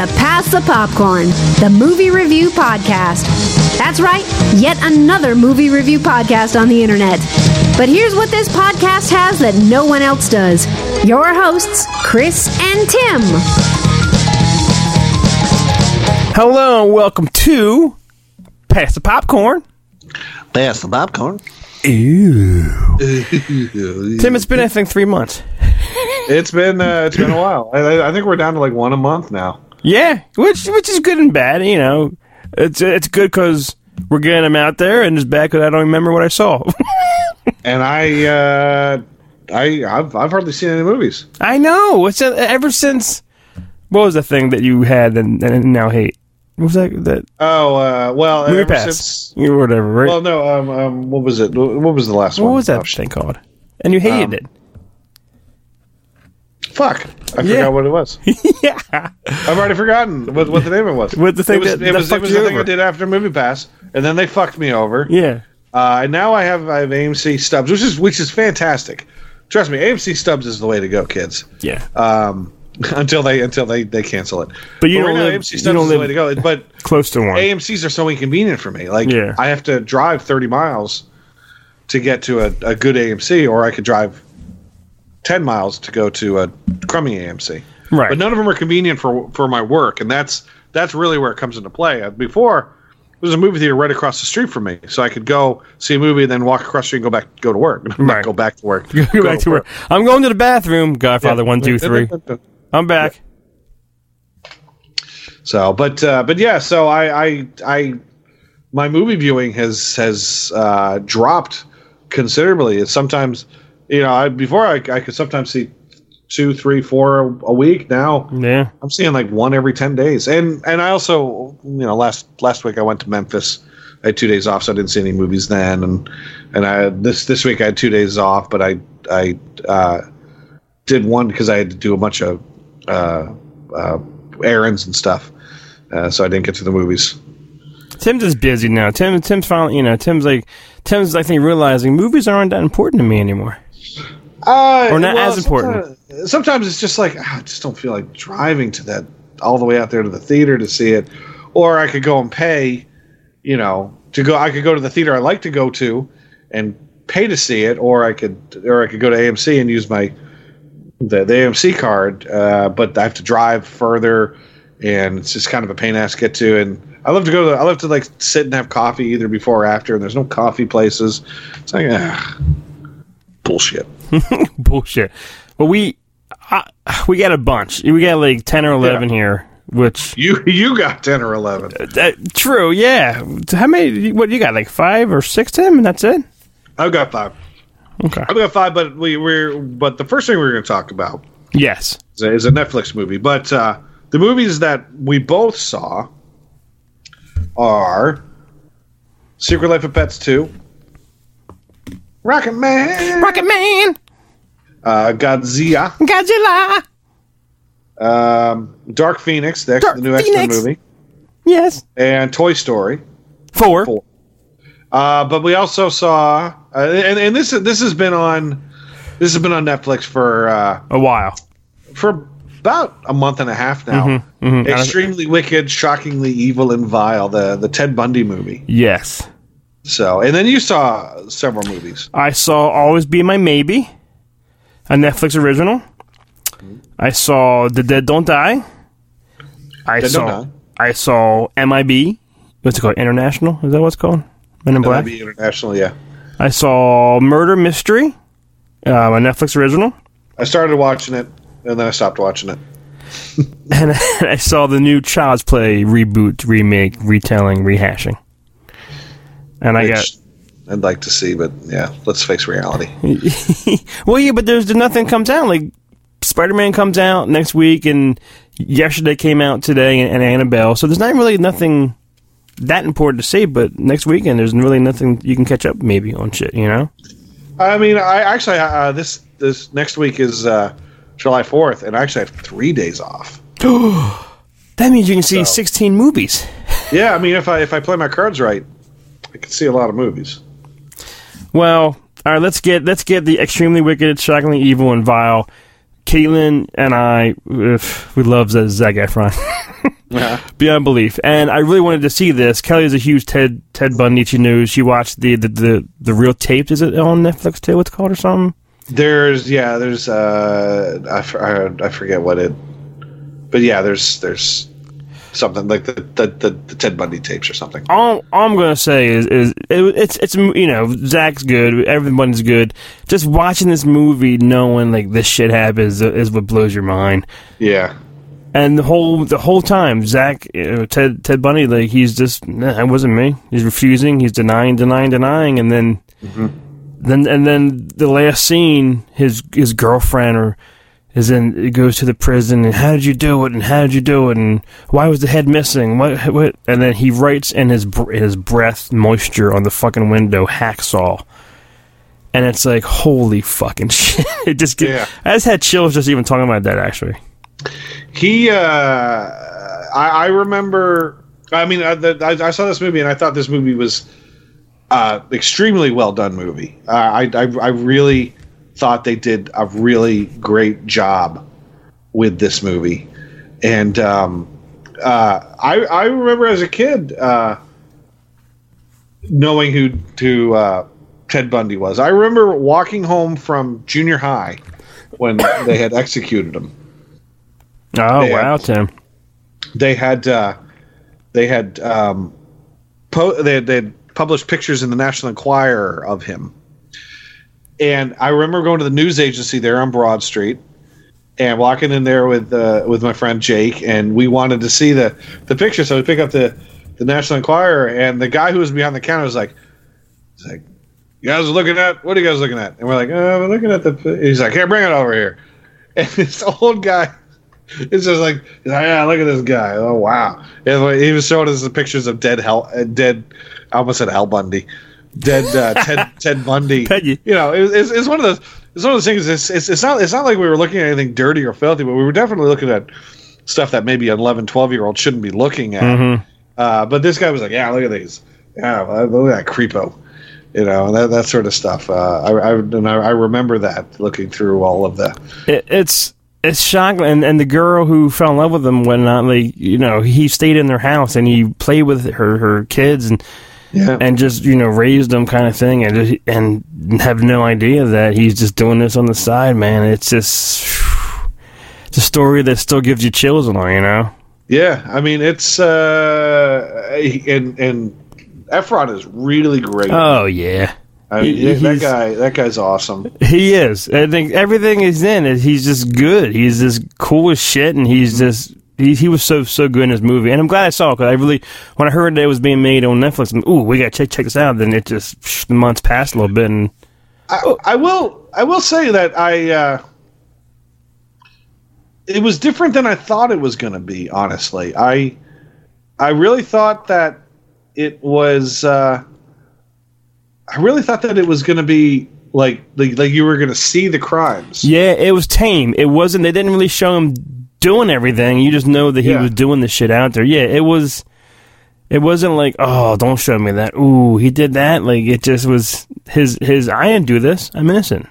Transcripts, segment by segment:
to Pass the Popcorn, the movie review podcast. That's right, yet another movie review podcast on the internet. But here's what this podcast has that no one else does your hosts, Chris and Tim. Hello and welcome to Pass the Popcorn. Pass the popcorn. Ew. Tim, it's been I think three months. It's been uh, it's been a while. I, I think we're down to like one a month now. Yeah, which which is good and bad. You know, it's it's good because we're getting them out there, and it's bad because I don't remember what I saw. And I uh, I I've, I've hardly seen any movies. I know. It's uh, ever since. What was the thing that you had and, and now hate? What was that? That Oh uh, well, movie ever pass, since or whatever, right? well no um, um what was it what was the last what one? What was that Oh, thing called? And you hated Um, it. Fuck, I Yeah. forgot what it was. yeah. I've already forgotten what, what the name of it was. What the thing it was, that- it was, it was the thing over. I did after Movie Pass, and then they fucked me over. Yeah. Uh, and now I have I have AMC stubs, which is which is fantastic. Trust me, AMC stubs is the way to go, kids. Yeah. Um, until they until they, they cancel it. But you right don't now, live- AMC you stubs don't is the way to go. But Close to one. AMC's are so inconvenient for me. Like Yeah. I have to drive thirty miles to get to a, a good AMC, or I could drive ten miles to go to a crummy AMC. Right. But none of them are convenient for for my work, and that's that's really where it comes into play. Uh, Before there was a movie theater right across the street from me, so I could go see a movie and then walk across the street and go back go to work. Right. Go back to work. Go back to work. I'm going to the bathroom. Godfather one two three. I'm back. So, but uh, but yeah, so I I I my movie viewing has has uh, dropped considerably. It's sometimes you know I before I I could sometimes see two, three, four a week. Now Yeah. I'm seeing like one every ten days. And and I also you know last last week I went to Memphis. I had two days off, so I didn't see any movies then. And and I this this week I had two days off, but I I uh, did one because I had to do a bunch of uh, uh, errands and stuff, uh, so I didn't get to the movies. Tim's just busy now. Tim, Tim's finally, you know, Tim's like, Tim's I think realizing movies aren't that important to me anymore. Uh, Or not as important. Sometimes, sometimes it's just like ah, I just don't feel like driving to that all the way out there to the theater to see it, or I could go and pay, you know, to go. I could go to the theater I like to go to, and pay to see it, or I could, or I could go to AMC and use my the, the AMC card, uh, but I have to drive further, and it's just kind of a pain ass to get to. And I love to go to, I love to like sit and have coffee either before or after, and there's no coffee places. It's like ah, bullshit. Bullshit. But we, uh, we got a bunch. We got like ten or eleven here. Which You you got ten or eleven. uh, true, yeah. How many? What you got? Like five or six, Tim, and that's it. I've got five. Okay. I've got five, but we, we're but the first thing we're going to talk about Yes. is a, is a Netflix movie. But uh, the movies that we both saw are Secret Life of Pets two, Rocket Man, Rocket Man, uh, Godzilla, Godzilla. um, Dark Phoenix, the, X, Dark the new X Men movie, Yes. and Toy Story. Four. Four. Uh, but we also saw, uh, and, and this this has been on this has been on Netflix for uh, A while. for about a month and a half now. mhm. Extremely wicked, shockingly evil and vile. The the Ted Bundy movie. Yes. So, and then you saw several movies. I saw Always Be My Maybe, a Netflix original. I saw The Dead Don't Die. I Dead saw Die. I saw MIB. What's it called? International? Is that what's called? Men in Black. be international, yeah. I saw Murder Mystery, uh, a Netflix original, I started watching it, and then I stopped watching it. and I saw the new Child's Play reboot, remake, retelling, rehashing. And I got. I'd like to see, but yeah, let's face reality. well, yeah, but there's nothing comes out. Like Spider Man comes out next week, and yesterday came out today, and, and Annabelle. So there's not really nothing that important to see. But next weekend, there's really nothing you can catch up maybe on shit. You know? I mean, I actually uh, this this next week is uh, July fourth, and I actually have three days off. That means you can see 16 movies. Yeah, I mean, if I if I play my cards right, I can see a lot of movies. Well, all right, let's get let's get the extremely wicked, shockingly evil, and vile. Caitlin and I, ugh, we love Z- Zac Efron. Yeah. beyond belief. And I really wanted to see this. Kelly is a huge Ted Ted Bundy. She knew she watched the the the, the real tapes. Is it on Netflix too? What's it called or something? There's yeah, there's uh, I forget what it, but yeah, there's there's something like the the, the, the Ted Bundy tapes or something. All, all I'm gonna say is, is it, it's it's you know Zach's good, everyone's good. Just watching this movie, knowing like this shit happens, is what blows your mind. Yeah, And the whole the whole time, Zach uh, Ted Ted Bundy, like he's just nah, that wasn't me. He's refusing. He's denying, denying, denying, and then then and then the last scene, his his girlfriend or is in it goes to the prison and how did you do it and how did you do it and why was the head missing what what and then he writes in his in his breath moisture on the fucking window hacksaw and it's like holy fucking shit it just get, Yeah. I just had chills just even talking about that actually he. Uh, I, I remember. I mean, I, the, I, I saw this movie and I thought this movie was uh, extremely well done movie. Uh, I, I I really thought they did a really great job with this movie, and um, uh, I I remember as a kid uh, knowing who who uh, Ted Bundy was. I remember walking home from junior high when they had executed him oh Yeah. wow Tim they had uh, they had um, po- they had, they had published pictures in the National Enquirer of him, and I remember going to the news agency there on Broad Street and walking in there with uh, with my friend Jake, and we wanted to see the the picture, so we pick up the the National Enquirer, and the guy who was behind the counter was like, he's like, "You guys are looking at what are you guys looking at?" And we're like, "Oh, we're looking at the." He's like, "Here, bring it over here," and this old guy it's just like, yeah, look at this guy. Oh wow! And he was showing us the pictures of dead Hell, uh, dead. I almost said Hell Bundy, dead uh, Ted Ted Bundy. Peggy. You know, it, it's, it's one of those. It's one of those things. It's, it's it's not it's not like we were looking at anything dirty or filthy, but we were definitely looking at stuff that maybe an 11, 12 year old shouldn't be looking at. Uh, but this guy was like, yeah, look at these. Yeah, look at that creepo. You know, that that sort of stuff. Uh, I, I and I, I remember that looking through all of the. it, it's it's shocking and, and the girl who fell in love with him when not like you know he stayed in their house and he played with her her kids and Yeah. and just you know raised them kind of thing and just, and have no idea that he's just doing this on the side man it's just it's a story that still gives you chills on you know Yeah, I mean it's uh, and and Efron is really great. oh yeah I mean, he- that guy, that guy's awesome. he is i think everything is in it he's just good he's just cool as shit and he's just he, he was so so good in his movie, and I'm glad I saw it because I really when I heard that it was being made on Netflix, I'm, ooh, we got to check check this out. Then it just psh, the months passed a little bit, and I, I will, I will say that I, uh, it was different than I thought it was going to be. Honestly, I, I really thought that it was. Uh, I really thought that it was going to be like, like, like you were going to see the crimes. yeah, it was tame. It wasn't. They didn't really show him doing everything. You just know that he Yeah. was doing the shit out there. Yeah, it was. It wasn't like, oh, don't show me that. Ooh, he did that. Like it just was his his. I didn't do this. I'm innocent.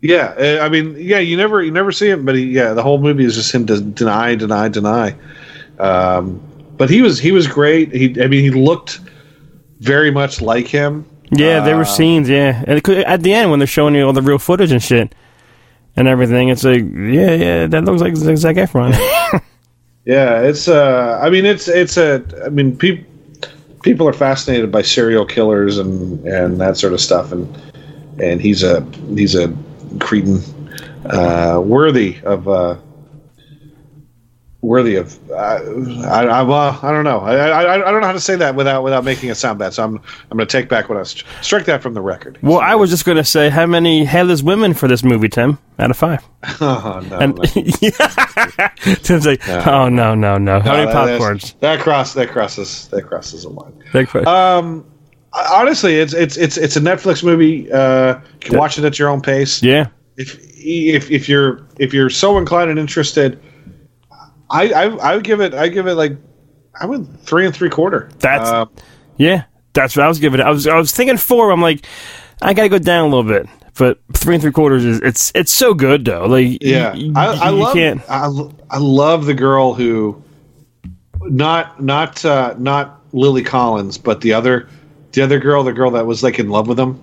Yeah, uh, I mean, yeah, you never you never see him, but he, yeah, the whole movie is just him to deny, deny, deny. Um, but he was he was great. He, I mean, he looked very much like him. Yeah, there were scenes. Yeah, and at the end when they're showing you all the real footage and shit and everything, it's like, yeah, yeah, that looks like Zac Efron. Yeah, it's uh, I mean, it's it's a, I mean, people people are fascinated by serial killers and and that sort of stuff, and and he's a he's a cretin uh, worthy of. Uh, Worthy of, uh, I, I, well, I don't know. I, I, I don't know how to say that without without making it sound bad. So I'm, I'm going to take back what I was, strike that from the record. well, I was just gonna say, how many headless women for this movie, Tim? Out of five. oh, no, And no. Tim's like, oh no, no, no. How many that- popcorns? That cross that crosses that crosses a line. Fi- Um, honestly, it's it's it's it's a Netflix movie. Uh, you can watch it at your own pace. yeah, If if if you're if you're so inclined and interested, I I, I would give it I give it like I would three and three quarter. That's- Uh, yeah. That's what I was giving it. I was I was thinking four. I'm like, I gotta go down a little bit, but three and three quarters is it's it's so good though. Like, yeah. y- y- I, I you love can't. I, I love the girl who not not uh, not Lily Collins, but the other the other girl, the girl that was like in love with him.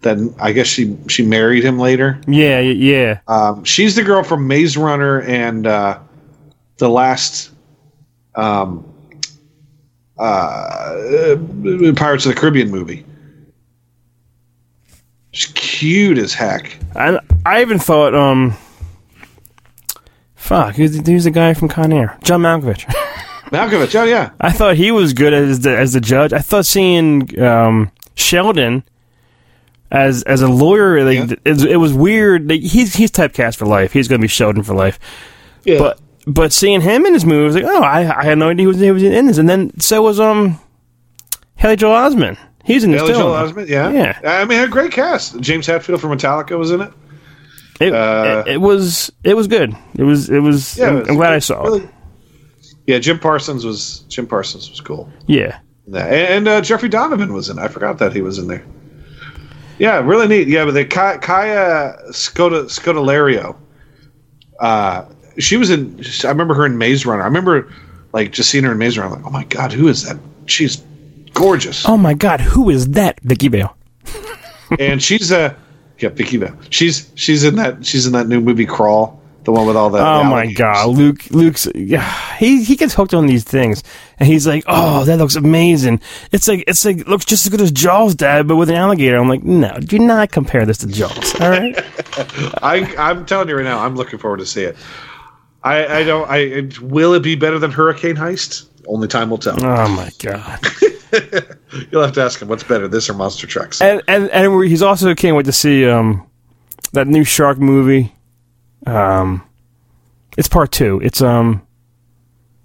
Then I guess she she married him later. Yeah, yeah. Um, she's the girl from Maze Runner and uh, the last um, uh, Pirates of the Caribbean movie. She's cute as heck. I I even thought um. Fuck, who's, who's the guy from Con Air? John Malkovich. Malkovich, oh yeah, I thought he was good as the as the judge. I thought seeing um, Sheldon as as a lawyer, like, Yeah. it, it was weird. Like, he's he's typecast for life. He's going to be Sheldon for life. yeah. But but seeing him in his movie, I was like, oh, I I had no idea he was, he was in this. And then so was um Haley Joel Osment. He's in this Haley. Joel Osment, yeah, Yeah. I mean, a great cast. James Hetfield from Metallica was in it. It, Uh, it, it was it was good. It was it was. Yeah, I'm, it was I'm glad I really- saw it. Yeah, Jim Parsons was Jim Parsons was cool. Yeah. And, and uh, Jeffrey Donovan was in. I forgot that he was in there. Yeah, really neat. Yeah, but the Kaya Scoda Scodelario, uh, she was in. I remember her in Maze Runner. I remember like just seeing her in Maze Runner. I'm like, oh my god, who is that? She's gorgeous, Oh my God, who is that? Vicky Bale. and she's a yeah, Vicky Vale. She's she's in that she's in that new movie Crawl, the one with all that. Oh my. God, Luke! Luke's yeah, he he gets hooked on these things, and he's like, "Oh, that looks amazing." It's like it's like looks just as good as Jaws, Dad, but with an alligator. I'm like, no, do not compare this to Jaws. All right, I I'm telling you right now, I'm looking forward to see it. I I don't. I will it be better than Hurricane Heist? Only time will tell. oh my God, You'll have to ask him what's better, this or Monster Trucks. and and and he's also can't wait to see um that new shark movie. Um, it's part two. It's um.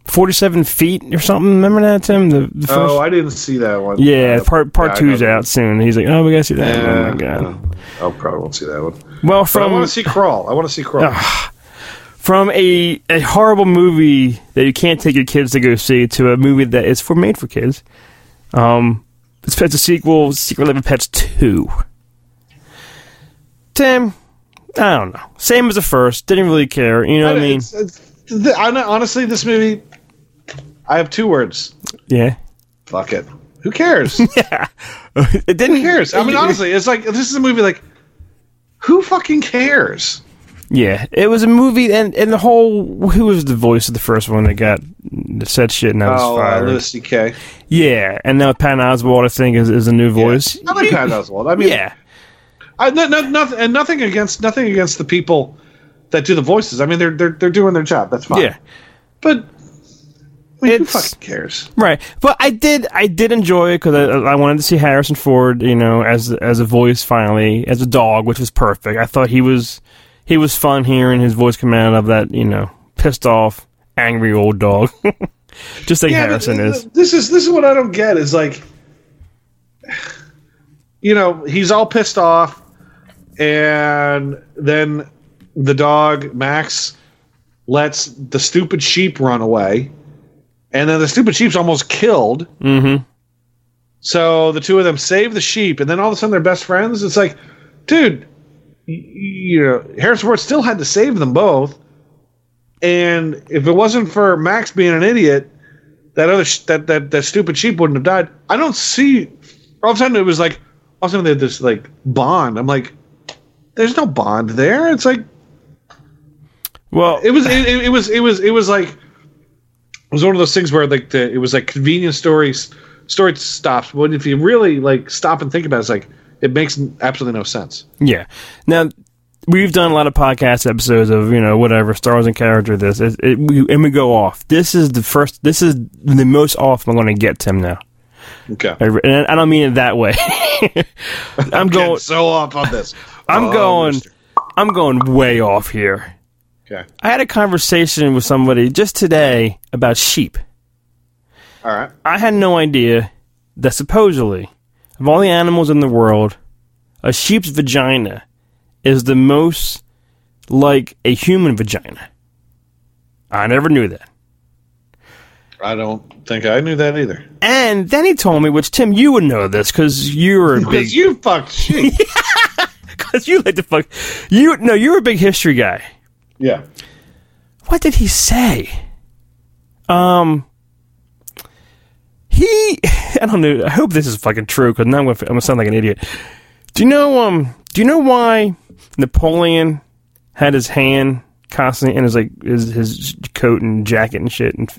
47 feet or something. Remember that, Tim? The, the first. Oh, I didn't see that one. yeah, part part yeah, two's out soon. He's like, oh, we gotta see that. Yeah, oh my god. I probably won't see that one. Well, But I want to see Crawl. I want to see Crawl. From a, a horrible movie that you can't take your kids to go see to a movie that is for made for kids. Um, it's, it's a sequel, Secret Life of Pets two. Tim, I don't know. Same as the first. Didn't really care. You know what I mean? It's- it's- th- I know- honestly, this movie, I have two words. Yeah. Fuck it. Who cares? Yeah. it didn't. who cares? I mean, honestly, it's like this is a movie. Like, who fucking cares? Yeah, it was a movie, and and the whole who was the voice of the first one that got said shit and I was Oh, uh, fired. Louis C.K. yeah, and now Patton Oswalt, I think, is, is a new voice. I like Pat Oswalt. I mean, Yeah, I, no, no, nothing, and nothing against nothing against the people that do the voices. I mean, they're they're they're doing their job. That's fine. yeah. but I mean, who fucking cares? Right, but I did I did enjoy it because I, I wanted to see Harrison Ford, you know, as as a voice finally as a dog, which was perfect. I thought he was he was fun hearing his voice come out of that, you know, pissed off, angry old dog, just like Yeah, Harrison th- is. This is this is what I don't get is like, you know, he's all pissed off, and then the dog Max lets the stupid sheep run away, and then the stupid sheep's almost killed. Mm-hmm. So the two of them save the sheep, and then all of a sudden they're best friends. It's like, dude, you know, Harrison Ford still had to save them both. And if it wasn't for Max being an idiot, that other sh- that, that that stupid sheep wouldn't have died. I don't see. All of a sudden, it was like all of a sudden they had this like bond. I'm like, there's no bond there. It's like Well, it was it, it, it was it was it was like it was one of those things where like the it was like convenience stories story stops but if you really like stop and think about it it's like it makes absolutely no sense Yeah. Now we've done a lot of podcast episodes of you know whatever Star Wars and character. This it, it, we, and we go off. This is the first. This is the most off I'm going to get Tim now. okay I, and I don't mean it that way. I'm Getting going. so off on this I'm Oh, going. mister. I'm going way off here. okay I had a conversation with somebody just today about sheep. all right I had no idea that supposedly, of all the animals in the world, a sheep's vagina is the most like a human vagina. I never knew that. i don't think i knew that either And then he told me, which Tim, you would know this because you were a big, because you fucked sheep because you like to fuck. You no, you're a big history guy. yeah What did he say? Um, he, I don't know. I hope this is fucking true because now I'm gonna, I'm gonna sound like an idiot. Do you know? Um, do you know why Napoleon had his hand constantly in his like his, his coat and jacket and shit, and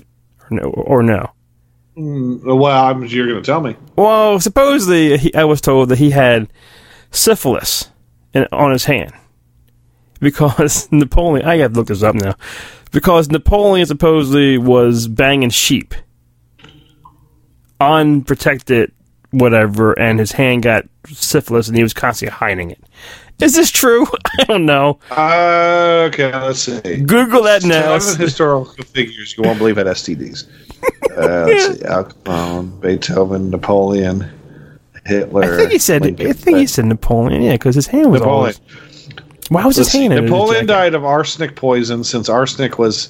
or no, or no? Well, I'm, you're going to tell me. Well, supposedly he, I was told that he had syphilis in, on his hand because Napoleon. I have to look this up now because Napoleon supposedly was banging sheep, unprotected, whatever, and his hand got syphilis, and he was constantly hiding it. Is this true? I don't know. Uh, okay, let's see. Google that now. Seven historical figures you won't believe had STDs. Uh, let's see. Al Capone, Beethoven, Napoleon, Hitler. I think he said. Lincoln. I think he said Napoleon. Yeah, because his hand was Napoleon. always. Why was his Let's see. hand? in his Napoleon died of arsenic poison since arsenic was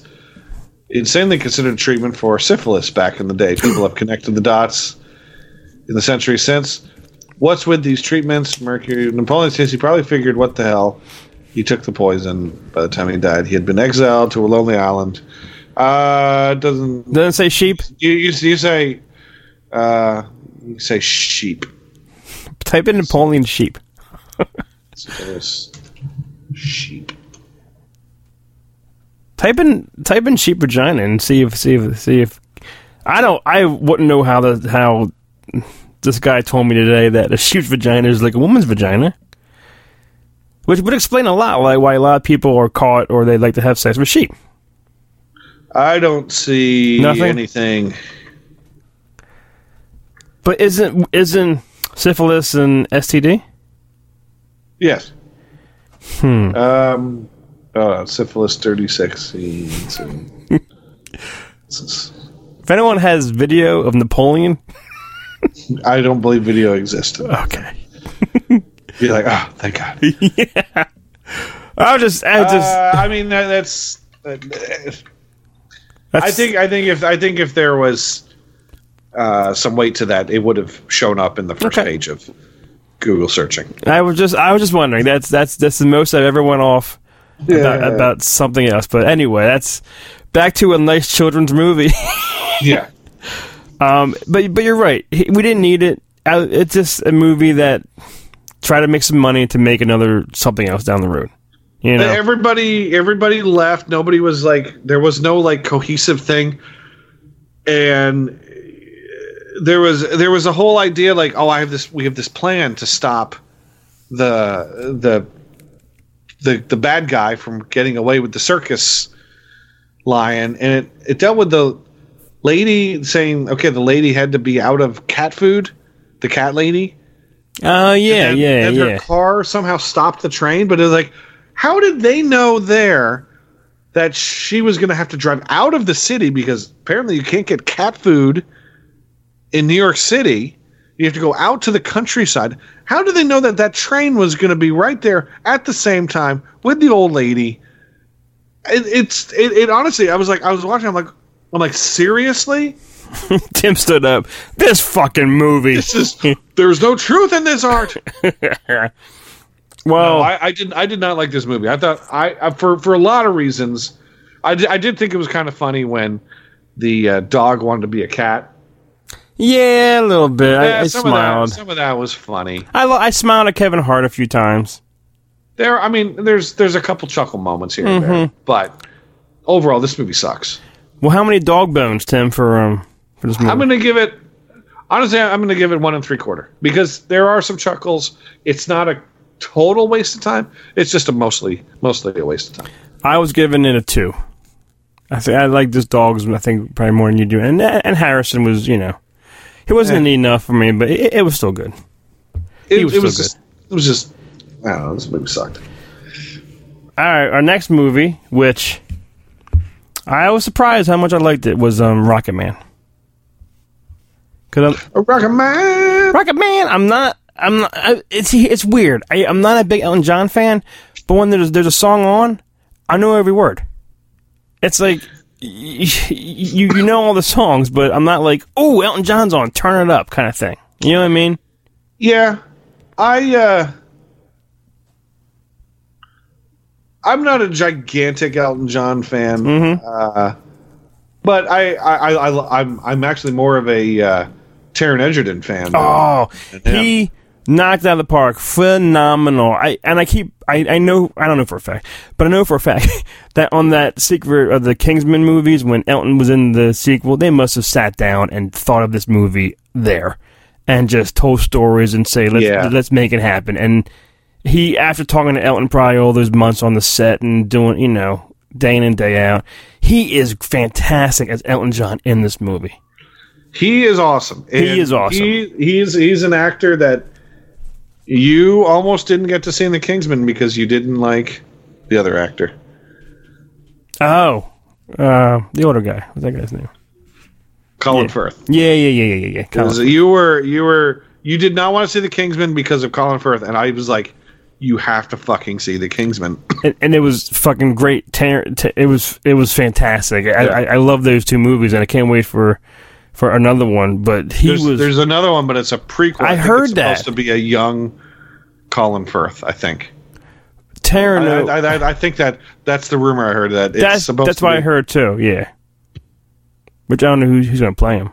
insanely considered treatment for syphilis back in the day. People have connected the dots in the century since. What's with these treatments? Mercury. Napoleon says he probably figured, what the hell? He took the poison. By the time he died, he had been exiled to a lonely island. Uh, doesn't Doesn't say sheep. you you, you say uh you say sheep? Type in Napoleon sheep. Sheep. Type in type in sheep vagina and see if see if see if I don't I wouldn't know how the how this guy told me today that a sheep's vagina is like a woman's vagina. Which would explain a lot like why a lot of people are caught or they like to have sex with sheep. I don't see Nothing? anything. But isn't isn't syphilis and STD? Yes. Hmm. Um. Oh, syphilis, dirty, sexy. If anyone has video of Napoleon, I don't believe video existed. okay. Be like, oh, thank God. yeah. I'll just I just Uh, I mean, that, that's. Uh, that's, I think. I think if I think if there was uh, some weight to that, it would have shown up in the first Okay. page of Google searching. I was just I was just wondering. That's that's that's the most I've ever went off about, about something else. But anyway, that's back to a nice children's movie. yeah. um, but but you're right. We didn't need it. Uh, It's just a movie that tried to make some money to make another something else down the road. You know, Everybody, everybody left. Nobody was like, there was no like cohesive thing, and there was there was a whole idea like, oh, I have this, we have this plan to stop the the the the bad guy from getting away with the circus lion, and it it dealt with the lady saying, okay, the lady had to be out of cat food, the cat lady. Oh yeah, and, yeah, and yeah. her car somehow stopped the train, but it was like, how did they know there that she was going to have to drive out of the city because apparently you can't get cat food in New York City. You have to go out to the countryside. How do they know that that train was going to be right there at the same time with the old lady? It, it's it, it honestly, I was like, I was watching. I'm like, I'm like, seriously? Tim stood up. This fucking movie. This is there's no truth in this art. well, No, I, I did. I did not like this movie. I thought I, I for for a lot of reasons. I did, I did think it was kind of funny when the uh, dog wanted to be a cat. Yeah, a little bit. I, Yeah, I some smiled. Of that, some of that was funny. I lo- I smiled at Kevin Hart a few times. There, I mean, there's there's a couple chuckle moments here and there, but overall, this movie sucks. Well, how many dog bones, Tim, for um for this movie? I'm going to give it. Honestly, I'm going to give it one and three quarter because there are some chuckles. It's not a total waste of time. It's just a mostly mostly a waste of time. I was giving it a two. I think I like this dogs. I think probably more than you do. And and Harrison was, you know, he wasn't enough for me, but it, it was still good. It, was it was just, it was just. I don't know. This movie sucked. All right, our next movie, which I was surprised how much I liked it, was um Rocket Man. Cause I'm, Rocket Man. Rocket Man, I'm not. I'm not. I, it's it's weird. I, I'm not a big Elton John fan, but when there's there's a song on, I know every word. It's like you you know all the songs, but I'm not like, oh, Elton John's on, turn it up, kind of thing. You know what I mean? Yeah, I. uh I'm not a gigantic Elton John fan, uh, but I, I, I, I, I'm, I'm actually more of a uh, Taron Egerton fan. Oh, he knocked out of the park. Phenomenal. I and I keep I, I know I don't know for a fact, but I know for a fact that on that secret of the Kingsman movies when Elton was in the sequel, they must have sat down and thought of this movie there and just told stories and say let's Yeah. let's make it happen. And he after talking to Elton probably all those months on the set and doing you know day in and day out, he is fantastic as Elton John in this movie. He is awesome. He is awesome. He, he's he's an actor that you almost didn't get to see in the Kingsman because you didn't like the other actor. Oh, uh, the older guy. What's that guy's name? Colin Yeah. Firth. Yeah, yeah, yeah, yeah, yeah. Because You were you were you did not want to see the Kingsman because of Colin Firth, and I was like, you have to fucking see the Kingsman. and, and it was fucking great. Tar- t- it was it was fantastic. I, Yeah. I, I love those two movies, and I can't wait for for another one. But he There's, was there's another one, but it's a prequel. I think heard it's supposed that. to be a young Colin Firth. I think. tearing. I, I, I, I think that that's the rumor I heard that it's that's supposed that's what be, I heard too. Yeah, which I don't know who, who's going to play him.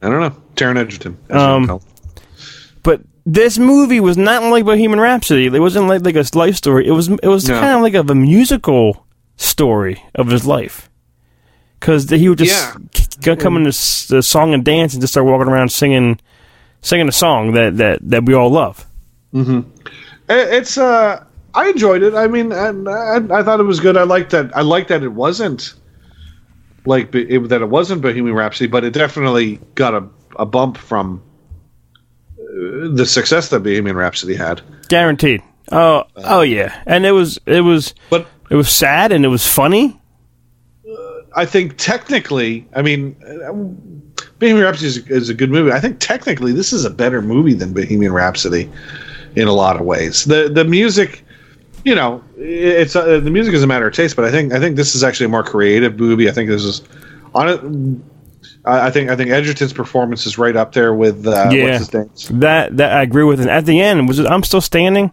I don't know. Taron Egerton. Um, you call him. But this movie was not like Bohemian Rhapsody. It wasn't like like a life story. It was it was No. kind of like of a musical story of his life. Because he would just Yeah. come in this the song and dance and just start walking around singing singing a song that that that we all love. It- it's uh I enjoyed it. I mean, I, I, I thought it was good. I liked that. I liked that it wasn't like it, that it wasn't Bohemian Rhapsody, but it definitely got a, a bump from uh, the success that Bohemian Rhapsody had. Guaranteed. Oh, oh yeah. And it was it was But it was sad and it was funny. I think technically, I mean, Bohemian Rhapsody is, is a good movie. I think technically this is a better movie than Bohemian Rhapsody in a lot of ways. The the music, you know, it's uh, the music is a matter of taste, but I think I think this is actually a more creative movie. I think this is on it. I I think I think Egerton's performance is right up there with uh, Yeah. what's his name? That that I agree with. And at the end, was it, I'm still standing.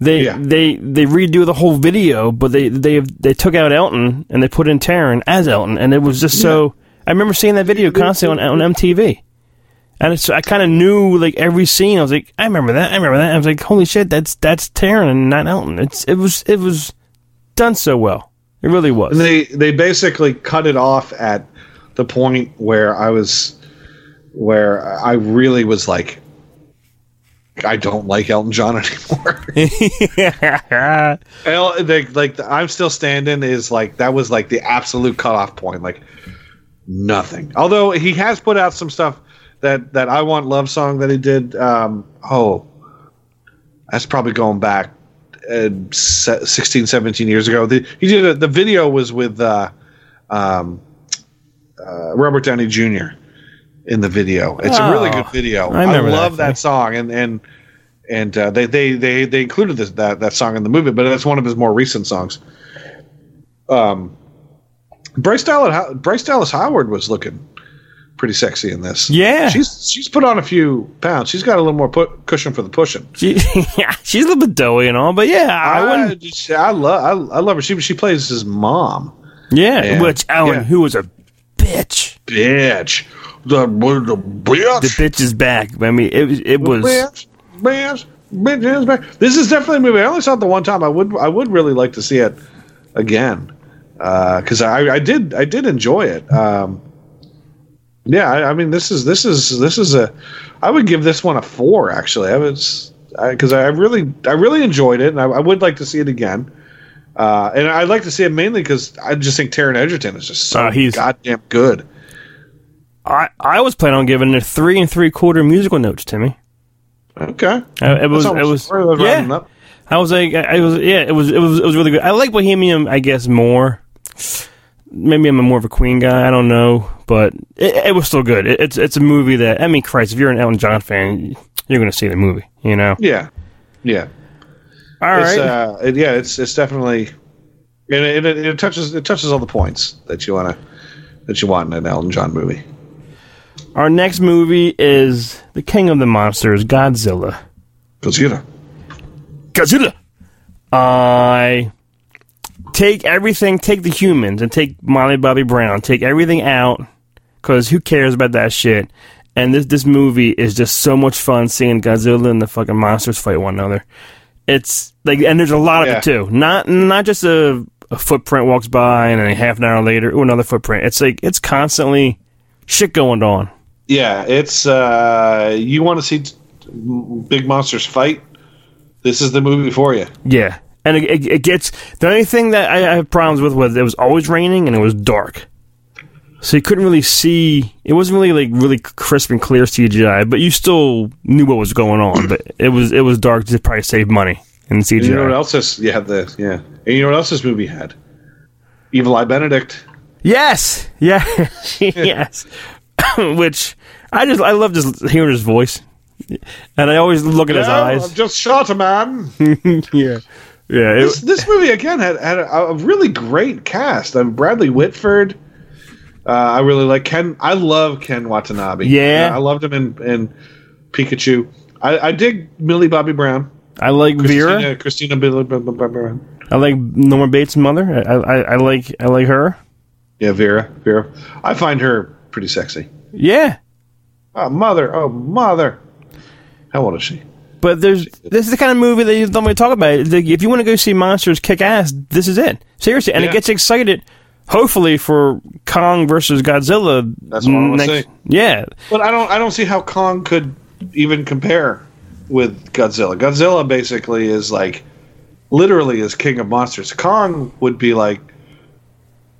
They Yeah. they they redo the whole video, but they they they took out Elton and they put in Taron as Elton, and it was just so. I remember seeing that video constantly on on MTV, and it's, I kind of knew like every scene. I was like, I remember that. I remember that. I was like, holy shit, that's that's Taron and not Elton. It's it was it was done so well. It really was. And they they basically cut it off at the point where I was where I really was like I don't like Elton John anymore. El, they, like the I'm still standing is like that was like the absolute cutoff point. Like nothing. Although he has put out some stuff that that I want love song that he did. Um, oh, that's probably going back uh, 16, 17 years ago. The, he did a, the video was with uh, um, uh, Robert Downey Jr. in the video. It's a really Oh, good video. I I, remember that love that, song, and and and uh, they, they they they included this that that song in the movie, but it's one of his more recent songs. Um, Bryce Dallas Bryce Dallas Howard was looking pretty sexy in this. Yeah. she's she's put on a few pounds. She's got a little more put, cushion for the pushing. She, yeah, she's a little bit doughy and all, but yeah, I I, just- I love I, I love her. She she plays his mom. Yeah, Yeah. which Ellen, Yeah. who was a bitch. Bitch, the the bitch. The bitch is back. I mean, it was it was. bitch, bitch, bitch is back. This is definitely a movie. I only saw it the one time. I would I would really like to see it again because I I did I did enjoy it. Um, yeah, I, I mean this is this is this is a I would give this one a four actually. I was because I, I really I really enjoyed it and I, I would like to see it again. Uh, and I'd like to see it mainly because I just think Taron Egerton is just so Oh, he's- goddamn good. I I was planning on giving it three and three quarter musical notes, Timmy. Okay, Uh, it was it was almost where I was rounding yeah. up. I was like I I was yeah it was it was it was really good. I like Bohemian I guess more. Maybe I'm a more of a Queen guy. I don't know, but it, it was still good. It, it's it's a movie that I mean, Christ, if you're an Elton John fan, you're going to see the movie. You know. Yeah, yeah. All it's, right. uh, it, yeah, it's it's definitely, and it, it, it touches it touches all the points that you want to that you want in an Elton John movie. Our next movie is the King of the Monsters, Godzilla. Godzilla. Godzilla. I take everything, take the humans, and take Molly Bobby Brown, take everything out, because who cares about that shit? And this this movie is just so much fun seeing Godzilla and the fucking monsters fight one another. It's like, and there's a lot of it too. Not not just a, a footprint walks by and then a half an hour later, oh, another footprint. It's like it's constantly shit going on. Yeah, it's uh, you want to see big monsters fight. This is the movie for you. Yeah, and it, it, it gets the only thing that I, I have problems with was it was always raining and it was dark, so you couldn't really see. It wasn't really like really crisp and clear CGI, but you still knew what was going on. but it was it was dark to probably save money in And you know what CGI. else this? Yeah, the yeah. And you know what else this movie had? Evil Eye Benedict. Yes, yeah, yes. Which I just I love just hearing his voice, and I always look at his eyes. I've just shot a man. yeah, yeah. it- this, this movie again had, had a, a really great cast. Um, Bradley Whitford. Uh, I really like Ken. I love Ken Watanabe. Yeah. I loved him in, in Pikachu. I, I dig Millie Bobby Brown. I like Vera. Christina, Christina Billy Brown. I like Norma Bates' mother. I, I I like I like her. Yeah, Vera. Vera. I find her pretty sexy. Yeah, Oh, mother. Oh, mother. How old is she? But there's this is the kind of movie that you don't want to talk about. If you want to go see monsters kick ass, this is it. Seriously, and Yeah. it gets excited. Hopefully for Kong versus Godzilla. That's what I wanna next- see. Yeah, But I don't. I don't see how Kong could even compare with Godzilla. Godzilla basically is like literally is king of monsters. Kong would be like.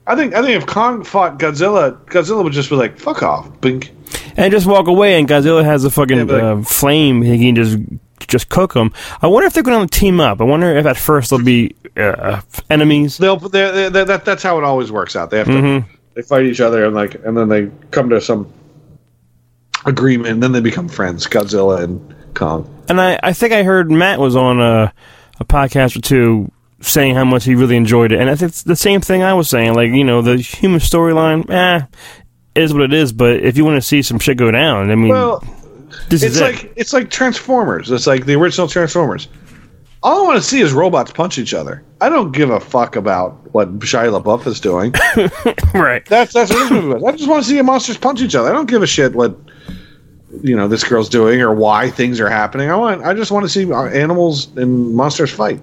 I think. I think if Kong fought Godzilla, Godzilla would just be like, "Fuck off, bink." And just walk away, and Godzilla has a fucking Yeah, but- uh, flame. He can just just cook them. I wonder if they're going to team up. I wonder if at first they'll be uh, enemies. They'll. They're, they're, that, that's how it always works out. They have to. They fight each other and like, and then they come to some agreement, and then they become friends. Godzilla and Kong. And I, I think I heard Matt was on a, a podcast or two saying how much he really enjoyed it. And I think it's the same thing I was saying. Like, you know, the human storyline, eh, is what it is. But if you want to see some shit go down, I mean, Well, this it's is like it. it's like Transformers. It's like the original Transformers. All I want to see is robots punch each other. I don't give a fuck about what Shia LaBeouf is doing. right. That's that's what this movie was. I just want to see monsters punch each other. I don't give a shit what you know this girl's doing or why things are happening. I want. I just want to see animals and monsters fight.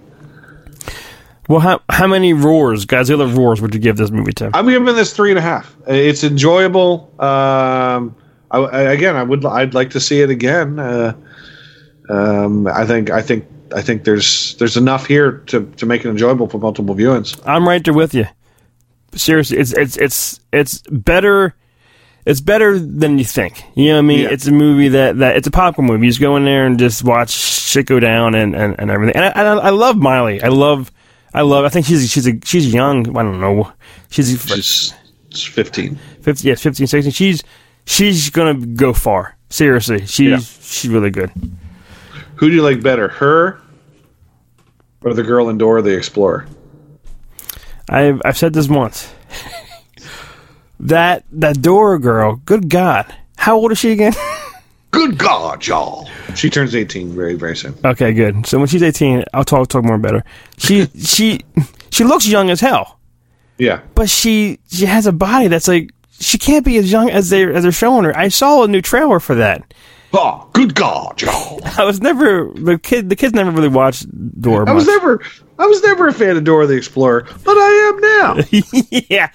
Well, how how many roars, Godzilla roars, would you give this movie to? I'm giving this three and a half. It's enjoyable. Um, I, I- again, I would. I'd like to see it again. Uh, um, I think. I think. I think there's there's enough here to, to make it enjoyable for multiple viewings. I'm right there with you. Seriously, it's it's it's it's better. It's better than you think. You know what I mean? Yeah. It's a movie that, that it's a popcorn movie. You just go in there and just watch shit go down and, and, and everything. And I, I, I love Miley. I love I love. I think she's she's a, she's young. I don't know. She's, She's, she's 15. yeah, 15, 16. She's she's gonna go far. Seriously, she's Yeah. she's really good. Who do you like better, her or the girl in Dora the Explorer? I've I've said this once. that that Dora girl. Good God, how old is she again? Good God, y'all! She turns 18 very very soon. Okay, good. So when she's eighteen, I'll talk talk more about her. She she she looks young as hell, Yeah, but she she has a body that's like she can't be as young as they as they're showing her. I saw a new trailer for that. oh, good God, y'all! I was never the kid. The kids never really watched Dora. I was never I was never a fan of Dora the Explorer, but I am now. yeah,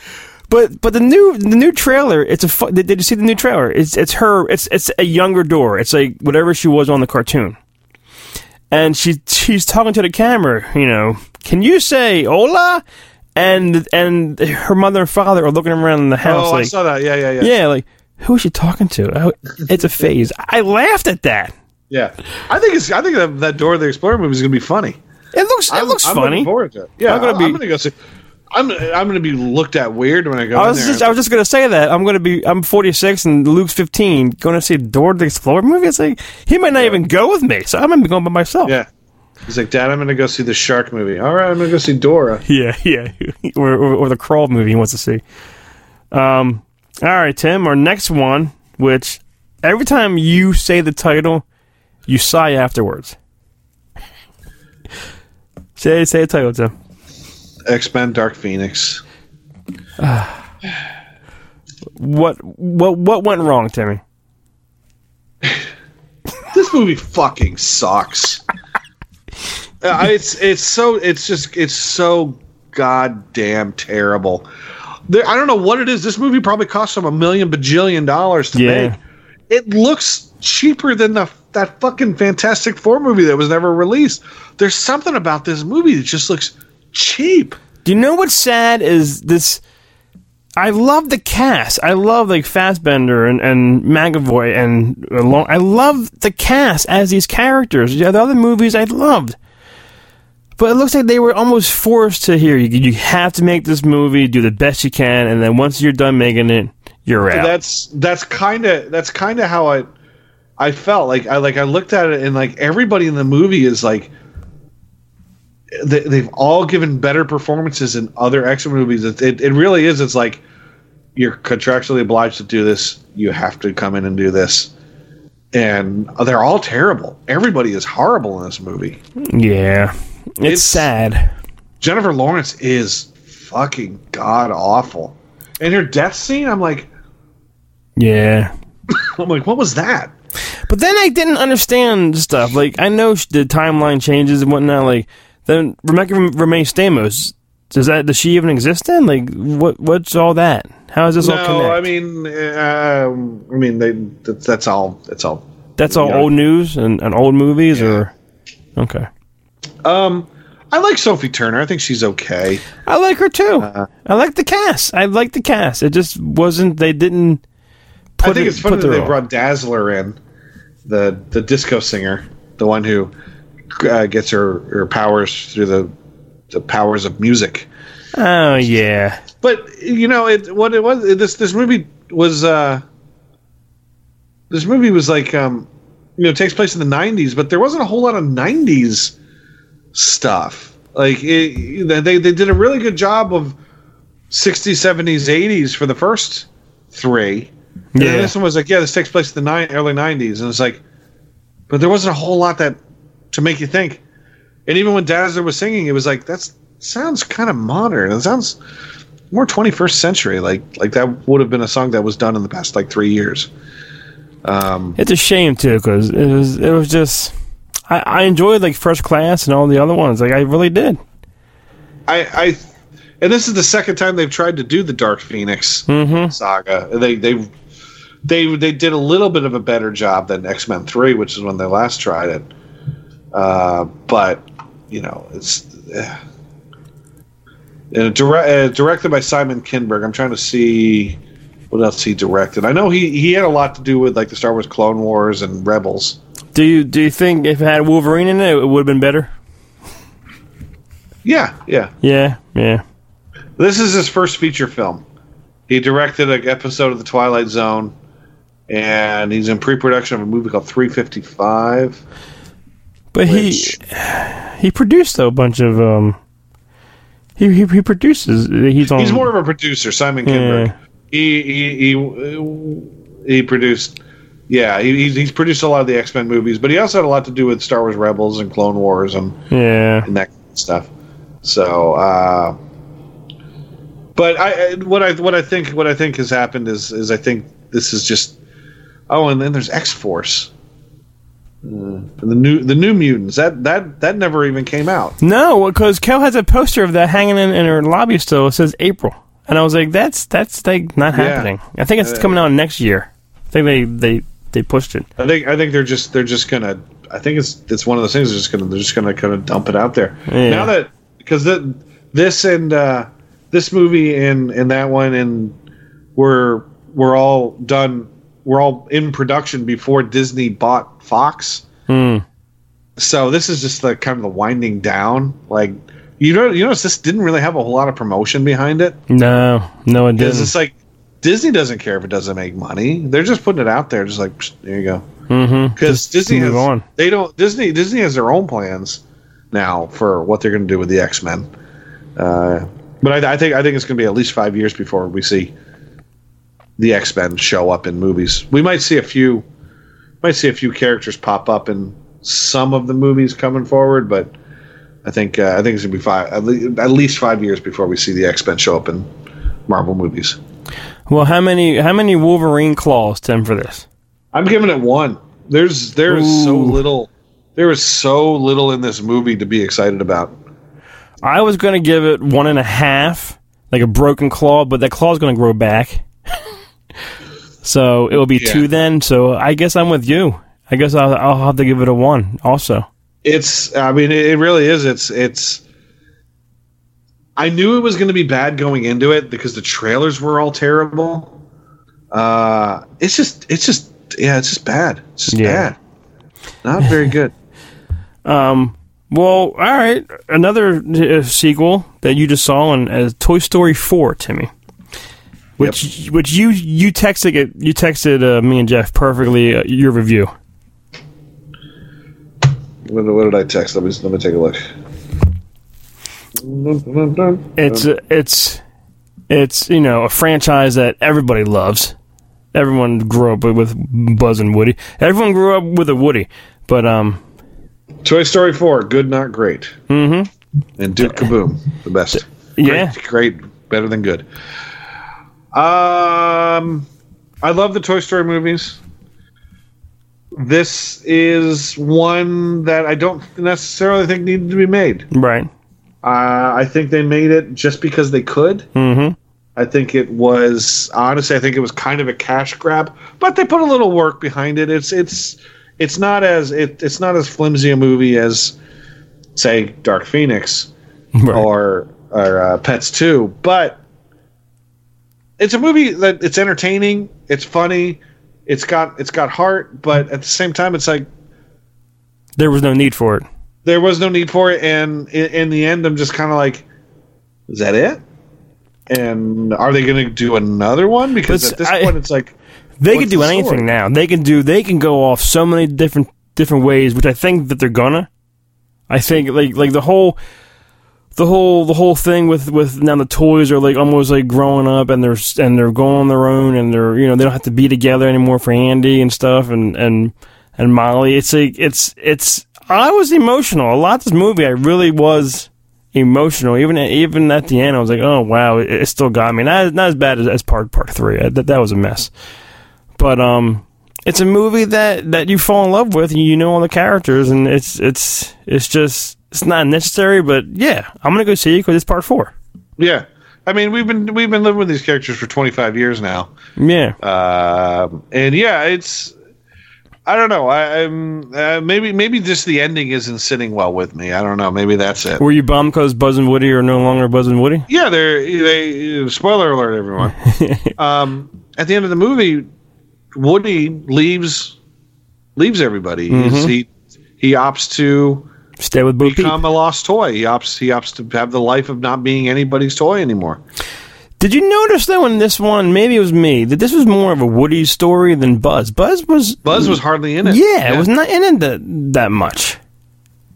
but but the new the new trailer. It's a. fu- Did, did you see the new trailer? It's it's her. It's it's a younger Dora. It's like whatever she was on the cartoon, and she she's talking to the camera. You know, can you say hola? And and her mother and father are looking around in the house oh, I saw that. Yeah, yeah, yeah. yeah like who is she talking to? It's a phase. I laughed at that. Yeah. I think it's. I think that, that Dora the Explorer movie is gonna be funny. It looks it I'm, looks I'm funny. Looking forward to it. Yeah, I'm gonna be- I'm gonna go see. I'm I'm gonna be looked at weird when I go I was just I was just gonna say that I'm gonna be I'm 46 and Luke's 15 going to see Dora the Explorer movie. It's like he might not even go with me, so I'm gonna be going by myself. yeah. He's like, Dad, I'm gonna go see the shark movie. All right, I'm gonna go see Dora. yeah, yeah, or, or or the crawl movie he wants to see. Um, all right, Tim. Our next one, which every time you say the title, you sigh afterwards. say say the title, Tim. X Men: Dark Phoenix. what what what went wrong, Timmy? this movie fucking sucks. Uh, it's it's so it's just it's so goddamn terrible. There, I don't know what it is. This movie probably cost them a million bajillion dollars to Yeah. make. It looks cheaper than the that fucking Fantastic Four movie that was never released. There's something about this movie that just looks cheap. Do you know what's sad is this? I love the cast. I love like Fassbender and and McAvoy and uh, Long. I love the cast as these characters. Yeah, the other movies I loved, but it looks like they were almost forced to here. You, you have to make this movie, do the best you can, and then once you're done making it, you're out. That's that's kind of that's kind of how I I felt like I like I looked at it and like everybody in the movie is like they've all given better performances in other X Men movies. It, it it really is. It's like you're contractually obliged to do this. You have to come in and do this, and they're all terrible. Everybody is horrible in this movie. yeah, it's, It's- sad. Jennifer Lawrence is fucking god awful. And her death scene, I'm like, Yeah. I'm like, what was that? But then I didn't understand stuff. Like I know the timeline changes and whatnot. Like then Rebecca Romijn Stamos. Does that does she even exist then? Like what what's all that? How does this all No. I mean, um, I mean, they, that's, that's all. That's all. That's all yeah. old news and, and old movies, or okay. Um, I like Sophie Turner. I think she's okay. I like her too. Uh, I like the cast. I like the cast. It just wasn't. They didn't. Put I think it- it's funny that they brought Dazzler in, the the disco singer, the one who uh, gets her her powers through the the powers of music. Oh yeah. But you know, it what it was. This this movie was. uh This movie was like, um you know, it takes place in the '90s, but there wasn't a whole lot of '90s stuff. Like it, they they did a really good job of '60s, '70s, '80s for the first three. And Yeah. this one was like, yeah, this takes place in the nine, early '90s, and it's like, but there wasn't a whole lot that to make you think. And even when Dazzler was singing, it was like that sounds kind of modern. It sounds more 21st century. Like like that would have been a song that was done in the past like three years. Um, It's a shame too, because it was it was just. I, I enjoyed like First Class and all the other ones. Like I really did. I, I, and this is the second time they've tried to do the Dark Phoenix saga. They they they they did a little bit of a better job than X Men Three, which is when they last tried it. Uh, but you know, it's. Uh, and dire- uh, directed by Simon Kinberg. I'm trying to see what else he directed. I know he, he had a lot to do with like the Star Wars Clone Wars and Rebels. Do you do you think if it had Wolverine in it, it would have been better? Yeah, yeah. Yeah, yeah. This is his first feature film. He directed an episode of The Twilight Zone, and he's in pre-production of a movie called 355. But Which- he he produced a bunch of um. He he, he produces. He's on. He's more of a producer, Simon Kinberg. Yeah. He he he he produced. Yeah, he, he's, he's produced a lot of the X Men movies, but he also had a lot to do with Star Wars Rebels and Clone Wars and yeah. and that kind of stuff. So, uh, but I I- what I what I think what I think has happened is is I think this is just oh, and then there's X Force, uh, the new the New Mutants that that that never even came out. No, because Kel has a poster of that hanging in, in her lobby still. It says April, and I was like, "That's that's like not Yeah. happening." I think it's Uh, coming out next year. I think they they they pushed it. I think I think they're just they're just gonna. I think it's it's one of those things. They're just gonna they're just gonna kind of dump it out there Yeah. now that because the this and uh, this movie and and that one and we're we're all done. We're all in production before Disney bought Fox. Hmm. So this is just the kind of the winding down. Like you know, you notice this didn't really have a whole lot of promotion behind it. No, no, it didn't. it's like Disney doesn't care if it doesn't make money. They're just putting it out there, just like there you go mm-hmm. because Disney has on. they don't Disney Disney has their own plans now for what they're going to do with the X Men. Uh, but I, I think I think it's going to be at least five years before we see the X Men show up in movies. We might see a few might see a few characters pop up in some of the movies coming forward, but I think uh, I think it's going to be five at, le- at least five years before we see the X Men show up in Marvel movies. Well, how many how many Wolverine claws, Tim, for this? I'm giving it one. There's there is so little. There is so little in this movie to be excited about. I was going to give it one and a half, like a broken claw, but that claw's going to grow back. So it will be Yeah. two then. So I guess I'm with you. I guess I'll, I'll have to give it a one also. It's. I mean, it, really is. It's. It's. I knew it was going to be bad going into it because the trailers were all terrible. Uh, it's just. It's just. Yeah, it's just bad. It's just Yeah. bad. Not very good. Um, well, all right. Another uh, sequel that you just saw on uh, Toy Story 4, Timmy. Which which you you texted it you texted uh, me and Jeff perfectly uh, your review. What, what did I text? Let me let me take a look. It's it's it's you know a franchise that everybody loves. Everyone grew up with, Buzz and Woody. Everyone grew up with a Woody, but um, Toy Story Four, good, not great. Mm-hmm. And Duke Kaboom, the best. yeah, Great, great, better than good. Um, I love the Toy Story movies. This is one that I don't necessarily think needed to be made. right. Uh, I think they made it just because they could. Mm-hmm. I think it was honestly, I think it was kind of a cash grab, but they put a little work behind it. It's it's it's not as it, it's not as flimsy a movie as say Dark Phoenix Right. or or uh, Pets Two, but it's a movie that it's entertaining, it's funny, it's got it's got heart, but at the same time, it's like There was no need for it. there was no need for it, and in, in the end, I'm just kind of like, is that it? And are they going to do another one? Because at this I- point, it's like They can do the anything story? now. They can do. They can go off so many different different ways, which I think that they're gonna. I think like like the whole, the whole the whole thing with with now the toys are like almost like growing up and they're and they're going on their own and they're you know they don't have to be together anymore for Andy and stuff and and and Molly. It's like it's it's. I was emotional a lot. This movie, I really was emotional. Even even at the end, I was like, oh wow, it, it still got me. Not not as bad as, as part part three. Uh, That that was a mess but um it's a movie that that you fall in love with you know all the characters and it's it's it's just it's not necessary but yeah i'm gonna go see it because it's part four yeah. I mean, we've been we've been living with these characters for 25 years now, yeah um, and yeah, it's. I don't know. I, I'm uh, maybe maybe just the ending isn't sitting well with me. I don't know. Maybe that's it. were you bummed because buzz and woody are no longer buzz and woody Yeah, they're they. Spoiler alert, everyone. um, at the end of the movie, Woody leaves leaves everybody. He's, he he opts to stay with Bo Peep. become a lost toy. He opts he opts to have the life of not being anybody's toy anymore. did you notice though in this one maybe it was me that this was more of a woody story than buzz buzz was Buzz was hardly in it. yeah, it was not in it that, that much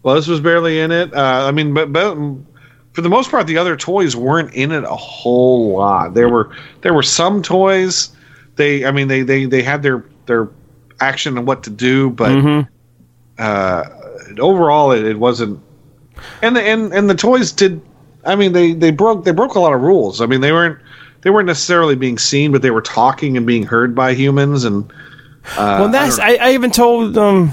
Buzz was barely in it. Uh, I mean, but, but for the most part, the other toys weren't in it a whole lot. There were there were some toys. They, I mean, they they they had their their action and what to do, but Mhm. uh, overall, it, it wasn't. And the and and the toys did. I mean, they they broke they broke a lot of rules. I mean, they weren't they weren't necessarily being seen, but they were talking and being heard by humans. And uh, well that's I, I even told um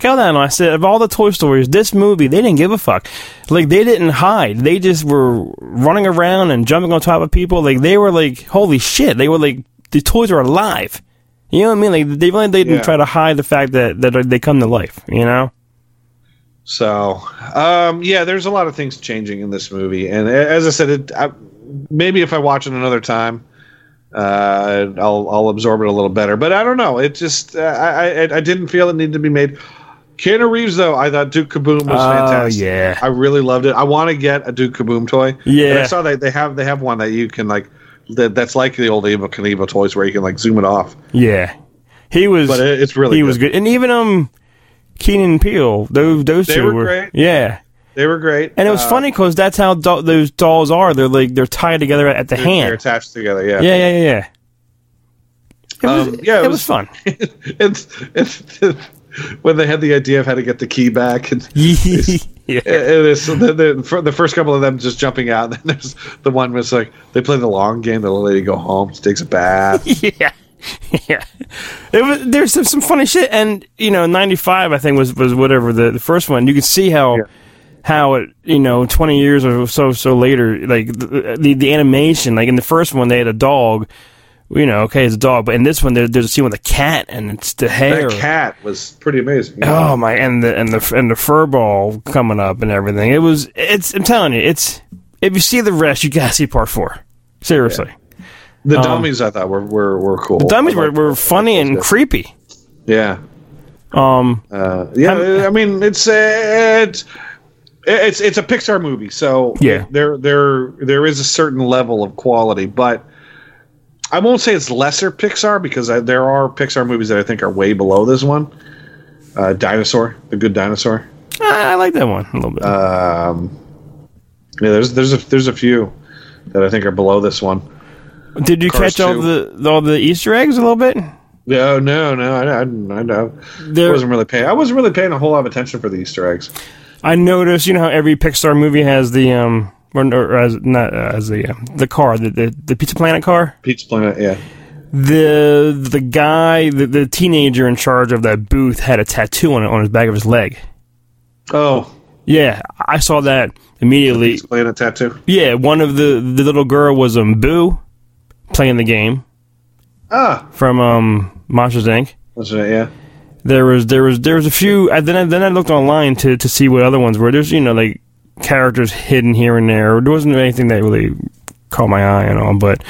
Caldano, I said of all the Toy Stories, this movie they didn't give a fuck. Like they didn't hide. They just were running around and jumping on top of people. Like they were like holy shit. They were like the toys are alive. You know what I mean? Like they really they didn't Yeah. try to hide the fact that that they come to life. You know? So, um, yeah, there's a lot of things changing in this movie, and as I said, it, I, maybe if I watch it another time, uh, I'll I'll absorb it a little better. But I don't know. It just uh, I, I I didn't feel it needed to be made. Keanu Reeves, though, I thought Duke Kaboom was Oh, fantastic. yeah. I really loved it. I want to get a Duke Kaboom toy. Yeah. And I saw that they have they have one that you can like that, that's like the old Evel Knievel toys where you can like zoom it off. Yeah. He was. But it, it's really he good. was good, and even um, Keenan and Peele. Those those They two were were great. Yeah. They were great, And it was Uh, funny because that's how do- those dolls are. They're like they're tied together at the They're, they're attached together. Yeah. Yeah, yeah, yeah, yeah. It was, Um, yeah, it, it was, was- fun. it's, it's when they had the idea of how to get the key back and Yeah. It- it is the, the, for the first couple of them just jumping out. and Then there's the one was like they play the long game. The little lady go home, she takes a bath. yeah, yeah. It was, there's some, some funny shit, and you know, '95 I think was was whatever the, the first one. You can see how Yeah. how it you know 20 years or so so later, like the, the the animation. Like in the first one, they had a dog. You know, okay, it's a dog, but in this one, there, there's a scene with a cat, and it's the hair. that cat was pretty amazing. Oh my, and the and the and the fur ball coming up and everything. It was. It's. I'm telling you, it's. If you see the rest, you gotta see part four. Seriously, the dummies I thought were were, were cool. The dummies were, were funny and creepy. Yeah, Um, uh, yeah. I mean, it's uh, it's it's it's a Pixar movie, so Yeah. there there there is a certain level of quality, but I won't say it's lesser Pixar because I, there are Pixar movies that I think are way below this one. Uh, Dinosaur, The Good Dinosaur. I, I like that one a little bit. Um, yeah, there's there's a there's a few that I think are below this one. Did you catch all two. the all the Easter eggs a little bit? No, no, no. I, I, I know. I wasn't really paying. I wasn't really paying a whole lot of attention for the Easter eggs. I noticed. You know how every Pixar movie has the um, or, or as not uh, as the uh, the car, the, the the Pizza Planet car. Pizza Planet, yeah. The the guy, the, the teenager in charge of that booth had a tattoo on it on his back of his leg. Oh, Yeah, I saw that immediately. Pizza Planet tattoo. Yeah, one of the the little girl was um Boo playing the game Ah, from um Monsters Inc. that's right. Yeah. There was there was there was a few. I, then I, then I looked online to to see what other ones were. There's you know like characters hidden here and there. There wasn't anything that really caught my eye and all. But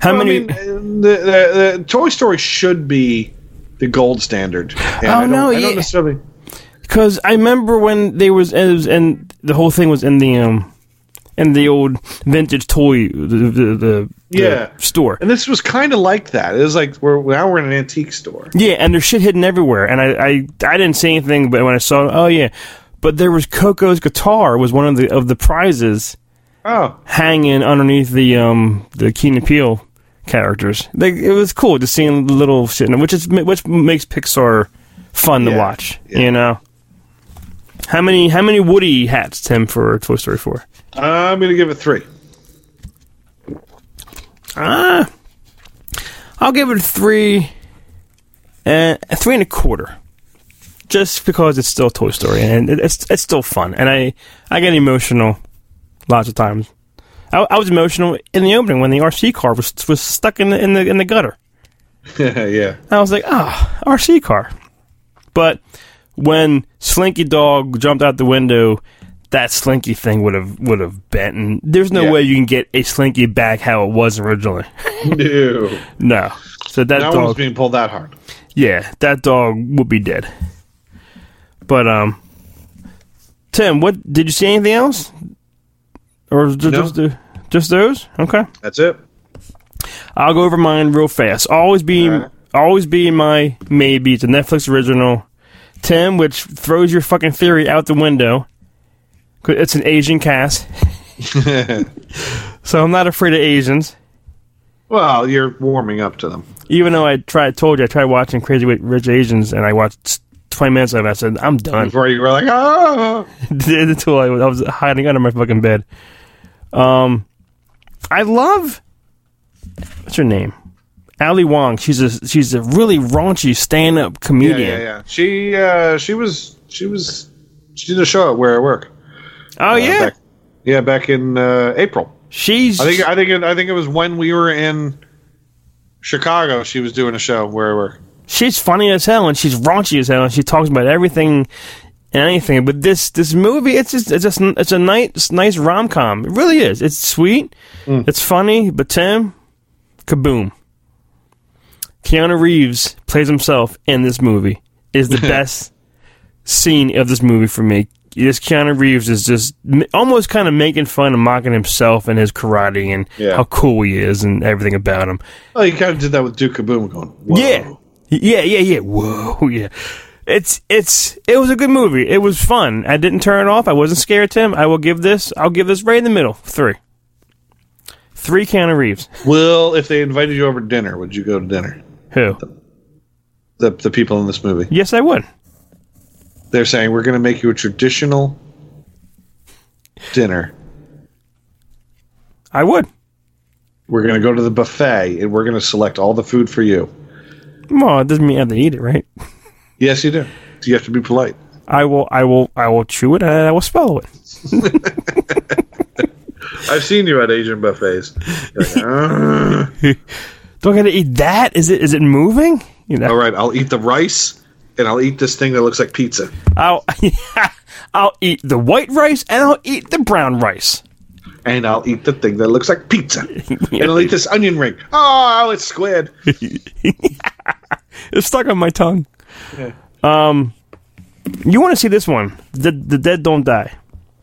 how Well, many? I mean, the, the, the Toy Story should be the gold standard. And Oh, no, yeah. Because I remember when they was, it was and the whole thing was in the um in the old vintage toy the the, the, the store. And this was kind of like that. It was like we're now we're in an antique store. Yeah, and there's shit hidden everywhere. And I, I, I didn't see anything, but when I saw, oh yeah, but there was Coco's guitar was one of the of the prizes Oh, hanging underneath the um the Key and Peele characters. Like it was cool just seeing the little shit, which is which makes Pixar fun to watch. yeah. You know. How many how many Woody hats, Tim, for Toy Story four? I'm gonna give it three. Ah, I'll give it three, uh, three and a quarter, just because it's still Toy Story and it's it's still fun, and I I get emotional lots of times. I, I was emotional in the opening when the RC car was was stuck in the in the in the gutter. yeah. I was like, ah, RC car. But when Slinky Dog jumped out the window, that Slinky thing would have would have bent, and there's no Yeah. way you can get a Slinky back how it was originally. No. No. So that No dog, being pulled that hard. yeah, that dog would be dead. But um, Tim, what did you see anything else, or was No. just just those? Okay, That's it. I'll go over mine real fast. Always be, Alright. always be my maybe. It's a Netflix original. Tim, which throws your fucking theory out the window. It's an Asian cast, so I'm not afraid of Asians. Well, you're warming up to them. even though I tried, told you I tried watching Crazy Rich Asians, and I watched twenty minutes of it. I said I'm done Before you were like, oh, until I, I was hiding under my fucking bed. Um, I love what's her name, Ali Wong. She's a she's a really raunchy stand up comedian. yeah, yeah. yeah. She, uh, she was, she was, she did a show at where I work. Oh Uh, yeah, back, yeah, back in uh, April. she's I think, I think, it, I think it was when we were in Chicago. She was doing a show where I work. she's funny as hell and she's raunchy as hell and she talks about everything and anything. But this this movie, it's just it's just it's a nice nice rom com. It really is. It's sweet. It's funny. But Tim, kaboom! Keanu Reeves plays himself in this movie. Is the best scene of this movie for me. This Keanu Reeves is just almost kind of making fun and mocking himself and his karate and Yeah. how cool he is and everything about him. Oh, you kind of did that with Duke Kaboom going. Whoa. Yeah. Yeah, yeah, yeah. Whoa, yeah. It's it's it was a good movie. It was fun. I didn't turn it off. I wasn't scared, Tim. I will give this I'll give this right in the middle. Three. Three Keanu Reeves. Well, if they invited you over to dinner, would you go to dinner? Who? The the people in this movie. Yes, I would. They're saying we're going to make you a traditional dinner. I would. We're going to go to the buffet and we're going to select all the food for you. Well, it doesn't mean I have to eat it, right? Yes, you do. You have to be polite. I will. I will. I will chew it and I will swallow it. I've seen you at Asian buffets. Like, "Ah." Do I got to eat that? Is it? Is it moving? You know. all right, I'll eat the rice and I'll eat this thing that looks like pizza. I'll. I'll eat the white rice and I'll eat the brown rice. And I'll eat the thing that looks like pizza. and I'll eat this onion ring. Oh, it's squid. It's stuck on my tongue. Um, you want to see this one? The the dead don't die.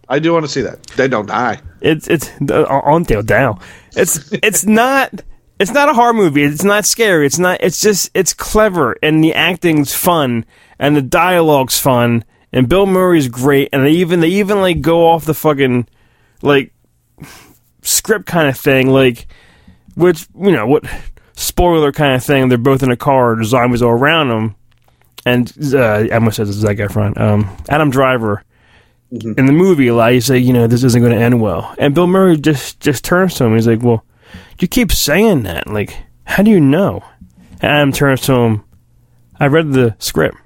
I do want to see that. They don't die. It's it's uh, on tail down. It's it's not it's not a horror movie. It's not scary. It's not. It's just it's clever and the acting's fun and the dialogue's fun and Bill Murray's great and they even they even like go off the fucking like script kind of thing like which you know what spoiler kind of thing. They're both in a car. Zombies are around them. And uh, I almost said Zac Efron, um, Adam Driver, in the movie, a lot, you say, you know, this isn't going to end well. And Bill Murray just just turns to him. He's like, well, you keep saying that. Like, how do you know? And Adam turns to him. I read the script.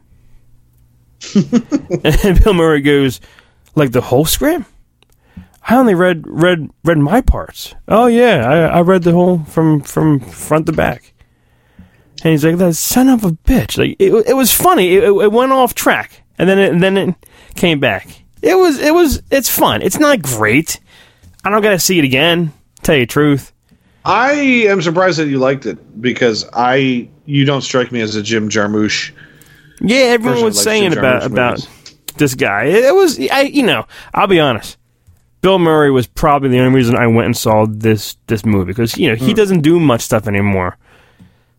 and Bill Murray goes, like the whole script. I only read read read my parts. Oh yeah, I, I read the whole from from front to back. And he's like, "That son of a bitch!" Like it, it was funny. It, it went off track, and then it, and then it came back. It was it was it's fun. It's not great. I don't gotta see it again. Tell you the truth. I am surprised that you liked it because I you don't strike me as a Jim Jarmusch. Yeah, everyone was saying about about this guy. It, it was I you know I'll be honest. Bill Murray was probably the only reason I went and saw this this movie because you know he hmm. doesn't do much stuff anymore.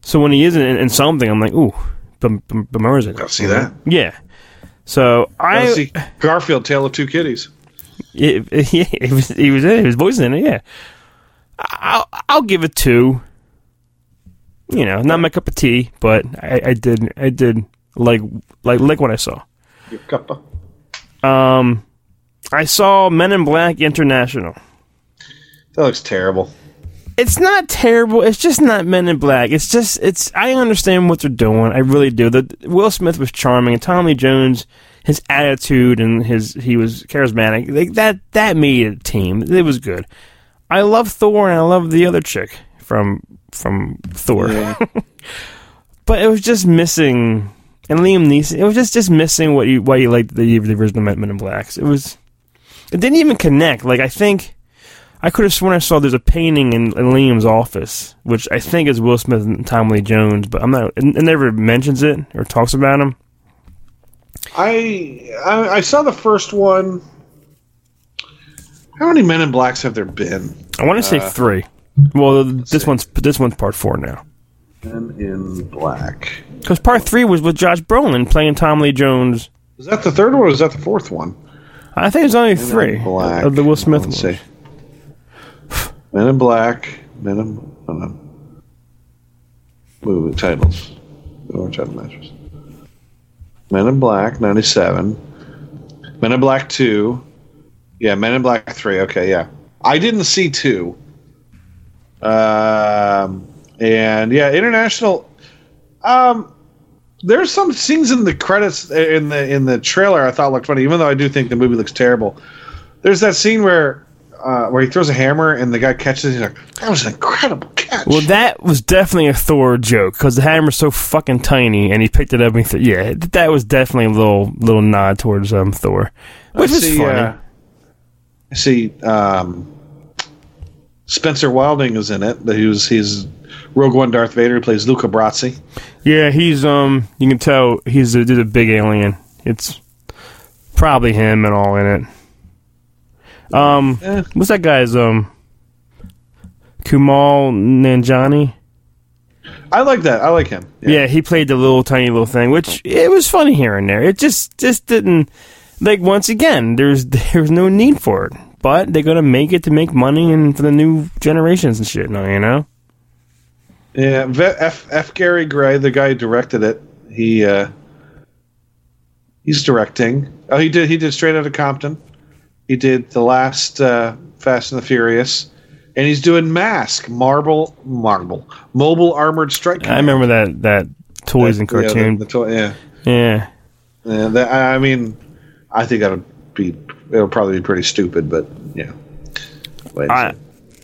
So when he is in, in something, I'm like, ooh, Bill, Bill Murray's in it. I'll see that. Yeah. So I see Garfield, Tale of Two Kitties. Yeah, yeah, he was he was in it. He was voicing in it. Yeah, I'll I'll give it two. You know, not my cup of tea, but I, I did I did like like like what I saw. Your cuppa. Um, I saw Men in Black International. That looks terrible. It's not terrible. It's just not Men in Black. It's just it's. I understand what they're doing. I really do. The Will Smith was charming, and Tommy Jones, his attitude and his he was charismatic. Like that that made a team. It was good. I love Thor, and I love the other chick from from Thor. but it was just missing. And Liam Neeson, it was just just missing what you why you liked the, the original Men in Blacks. It was. It didn't even connect. Like I think. I could have sworn I saw there's a painting in, in Liam's office, which I think is Will Smith and Tom Lee Jones, but I'm not. It, it never mentions it or talks about him. I, I I saw the first one. How many Men in Blacks have there been? I want to say Uh, three. Well, this one's this one's part four now. Men in Black. Because part three was with Josh Brolin playing Tom Lee Jones. Is that the third one or is that the fourth one? I think it's only Men three Black. of the Will Smith ones. see. Men in Black. Men in. No. Movie titles. Or title matches. Men in Black, 97. Men in Black 2. Yeah, Men in Black 3. Okay, yeah. I didn't see 2. Um, and yeah, International. Um, there's some scenes in the credits in the in the trailer I thought looked funny, even though I do think the movie looks terrible. There's that scene where uh, where he throws a hammer and the guy catches it. He's like, "That was an incredible catch." Well, that was definitely a Thor joke because the hammer's so fucking tiny, and he picked it up. and he th- yeah, that was definitely a little little nod towards um Thor, which I was see, funny. uh, see. Um, Spencer Wilding is in it. But he was he's Rogue One Darth Vader. He plays Luca Brasi. Yeah, he's um. You can tell he's a, he's a big alien. It's probably him and all in it. Um, Eh. what's that guy's um? Kumail Nanjiani. I like that. I like him. Yeah. he played the little tiny little thing, which it was funny here and there. It just just didn't like once again. There's there's no need for it, but they're gonna make it to make money and for the new generations and shit. No, you know. Yeah, F. F. Gary Gray, the guy who directed it, he uh, he's directing. Oh, he did. He did Straight Outta Compton. He did the last uh, Fast and the Furious, and he's doing Mask, Marble, Marble, Mobile Armored Strike. I remember that that toys and Yeah, the- cartoon. the toy- yeah. yeah. Yeah, that, I I mean, I think that'll be it'll probably be pretty stupid, but yeah. Wait, I,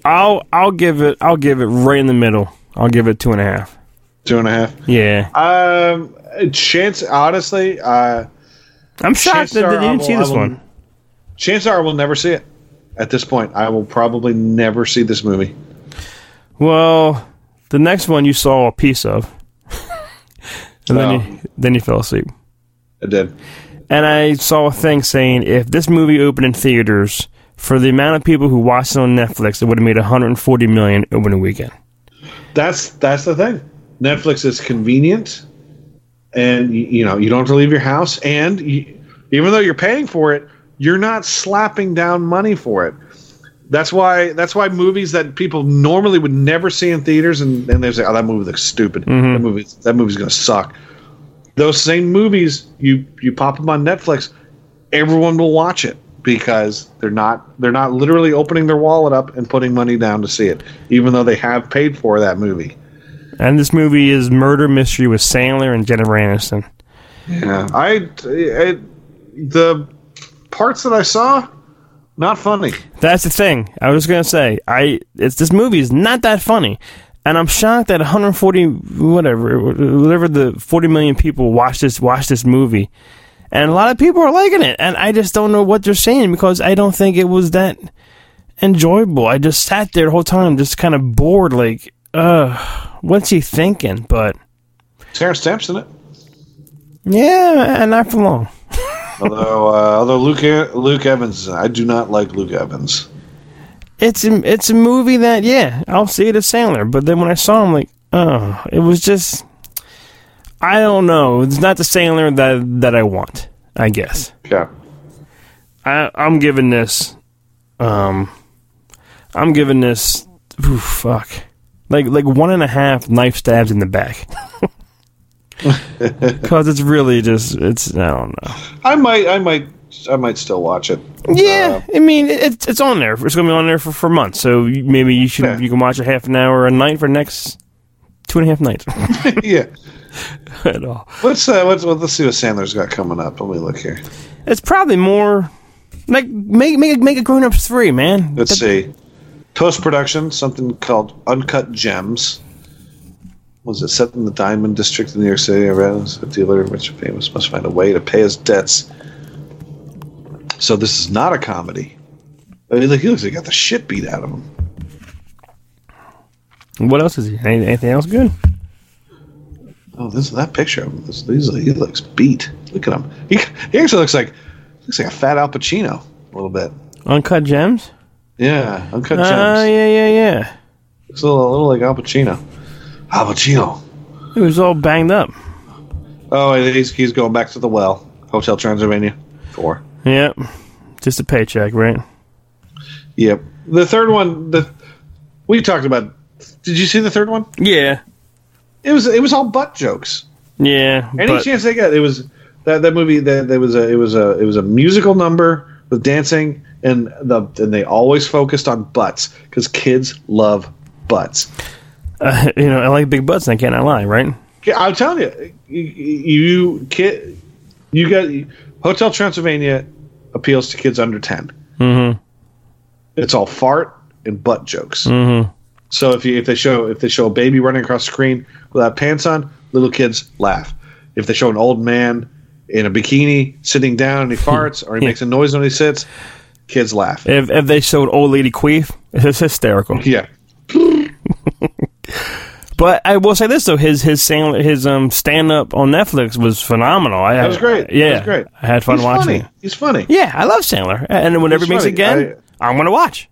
I'll I'll give it I'll give it right in the middle. I'll give it two and a half. two and a half. Yeah, Um, chance honestly, uh, I'm shocked that, Chances are that you didn't will- see this will- one. chances are I will never see it. At this point, I will probably never see this movie. Well, the next one you saw a piece of, and then Oh. you then you fell asleep. I did. And I saw a thing saying if this movie opened in theaters for the amount of people who watched it on Netflix, it would have made 140 million opening weekend. That's that's the thing. Netflix is convenient, and you, you know you don't have to leave your house, and you, even though you're paying for it, you're not slapping down money for it. That's why that's why movies that people normally would never see in theaters, and, and they say, "Oh, that movie looks stupid. Mm-hmm. That movie that movie's gonna suck." Those same movies, you you pop them on Netflix, everyone will watch it because they're not they're not literally opening their wallet up and putting money down to see it, even though they have paid for that movie. And this movie is Murder Mystery with Sandler and Jennifer Aniston. Yeah, I, I the parts that I saw, not funny. That's the thing. I was gonna say, I it's this movie is not that funny, and I'm shocked that 140 whatever whatever the 40 million people watch this watch this movie, and a lot of people are liking it, and I just don't know what they're saying because I don't think it was that enjoyable. I just sat there the whole time, just kind of bored, like, uh, what's he thinking? But Terence Stamp's in it. yeah, and not for long. Although, uh, although Luke Luke Evans, I do not like Luke Evans. It's a, it's a movie that yeah I'll see it as Sandler, but then when I saw him, like oh, it was just I don't know. It's not the Sandler that that I want. I guess Yeah, I I'm giving this um I'm giving this ooh, fuck like like one and a half knife stabs in the back. Because it's really just it's I don't know. I might, I might, I might still watch it. Yeah, I mean it's it's on there. It's gonna be on there for, for months. So maybe you should Yeah. you can watch a half an hour a night for the next two and a half nights. yeah. At all. Let's uh, let's let's see what Sandler's got coming up. Let me look here. It's probably more like make make make a grown ups three, man. Let's see. Post production, something called Uncut Gems. Was it set in the Diamond District in New York City? A residence, a dealer, rich and famous, must find a way to pay his debts. So this is not a comedy. I mean, look, he looks like he got the shit beat out of him. What else is he? Anything else good? Oh, this that picture of him. This, these, he looks beat. Look at him. He, he actually looks like looks like a fat Al Pacino a little bit. Uncut gems. Yeah, Uncut Oh Gems. Oh yeah yeah yeah. Looks a little, a little like Al Pacino. Al Pacino. He was all banged up. Oh, he's, he's going back to the well. Hotel Transylvania. Four. Yep. Just a paycheck, right? Yep. The third one, the we talked about. Did you see the third one? Yeah. It was it was all butt jokes. Yeah. Any but- chance they got, it was that that movie. That there was a it was a it was a musical number with dancing, and the and they always focused on butts because kids love butts. uh, you know, I like big butts. And I cannot lie, right? I'm telling you, you, you kid, you got Hotel Transylvania appeals to kids under 10 Mm-hmm. It's all fart and butt jokes. Mm-hmm. So if you if they show if they show a baby running across the screen without pants on, little kids laugh. If they show an old man in a bikini sitting down and he farts or he makes a noise when he sits, kids laugh. If if they showed old lady queef, it's hysterical. Yeah, But I will say this though, his his stand, his um stand up on Netflix was phenomenal. I that was great. Yeah, that was great. I had fun He's watching funny. it. He's funny. Yeah, I love Sandler, and whenever he He's makes it again, I, am gonna watch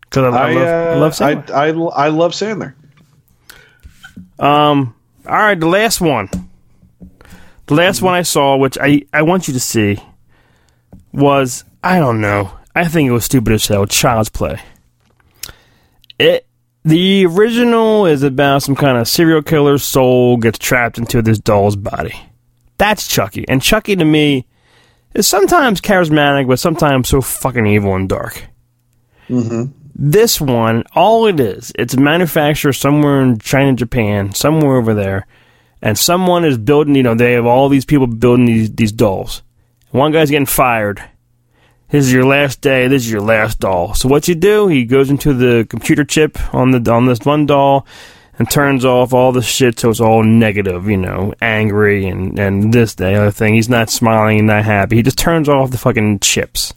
because I, I, I, love, uh, I love Sandler. I, I, I love Sandler. um, all right, the last one, the last one I saw, which I I want you to see, was I don't know. I think it was stupid as hell. Child's Play. It the original is about some kind of serial killer's soul gets trapped into this doll's body. That's Chucky, and Chucky to me is sometimes charismatic, but sometimes so fucking evil and dark. Mm-hmm. This one, all it is, it's manufactured somewhere in China, Japan, somewhere over there, and someone is building. You know, they have all these people building these these dolls. One guy's getting fired. This is your last day. This is your last doll. So what you do? He goes into the computer chip on the on this one doll and turns off all the shit so it's all negative, you know, angry and, and this, the other thing. He's not smiling and not happy. He just turns off the fucking chips.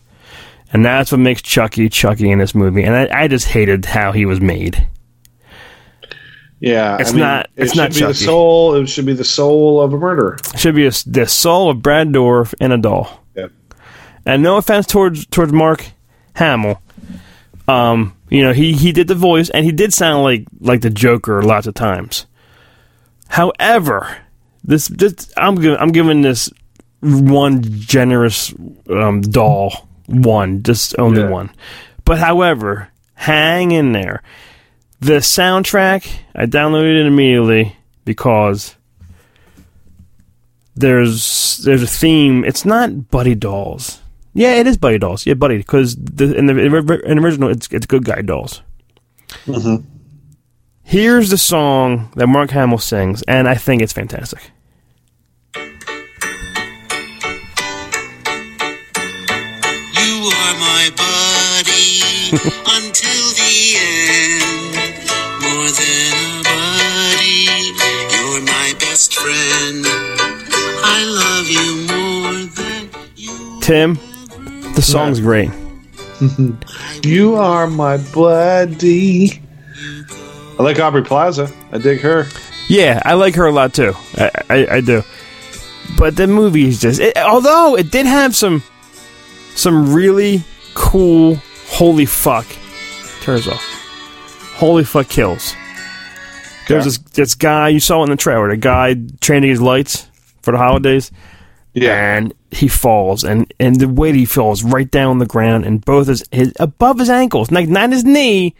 And that's what makes Chucky Chucky in this movie. And I, I just hated how he was made. Yeah, It's I mean, not- it's it not should be the soul. It should be the soul of a murderer. It should be a, the soul of Brad Dourif in a doll. And no offense towards towards Mark Hamill. Um, you know, he, he did the voice and he did sound like like the Joker lots of times. However, this, this I'm giving I'm giving this one generous um, doll one, just only Yeah. one. But however, hang in there. The soundtrack I downloaded it immediately because there's there's a theme. It's not Buddy Dolls. Yeah, it is Buddy Dolls. Yeah, Buddy, because the, in the in the original it's it's Good Guy Dolls. Mm-hmm. Here's the song that Mark Hamill sings, and I think it's fantastic. You are my buddy until the end. More than a buddy, you're my best friend. I love you more than you. Tim, the song's great. You are my buddy. I like Aubrey Plaza. I dig her. Yeah, I like her a lot too. I I, I do. But the movie is just. It, although it did have some some really cool holy fuck turns off. Holy fuck kills. There's Okay. this this guy you saw in the trailer. The guy training his lights for the holidays. And he falls, and and the way he falls right down on the ground, and both his, his above his ankles, like not his knee,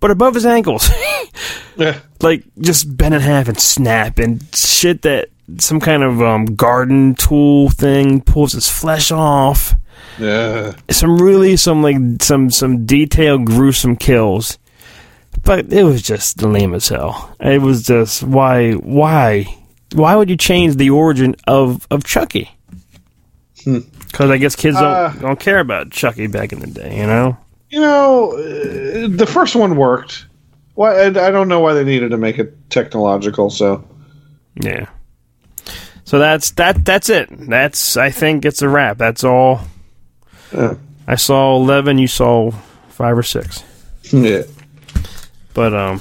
but above his ankles, Yeah. like just bent in half and snap, and shit that some kind of um, garden tool thing pulls his flesh off. Yeah. Some really some like some some detailed gruesome kills. But it was just lame as hell. It was just why why why would you change the origin of of Chucky? Because I guess kids don't Uh, don't care about Chucky back in the day, you know. You know, uh, the first one worked. Why? I, I don't know why they needed to make it technological. So Yeah. So that's that. That's it. That's I think it's a wrap. That's all. Yeah. I saw eleven. You saw five or six. yeah. But um,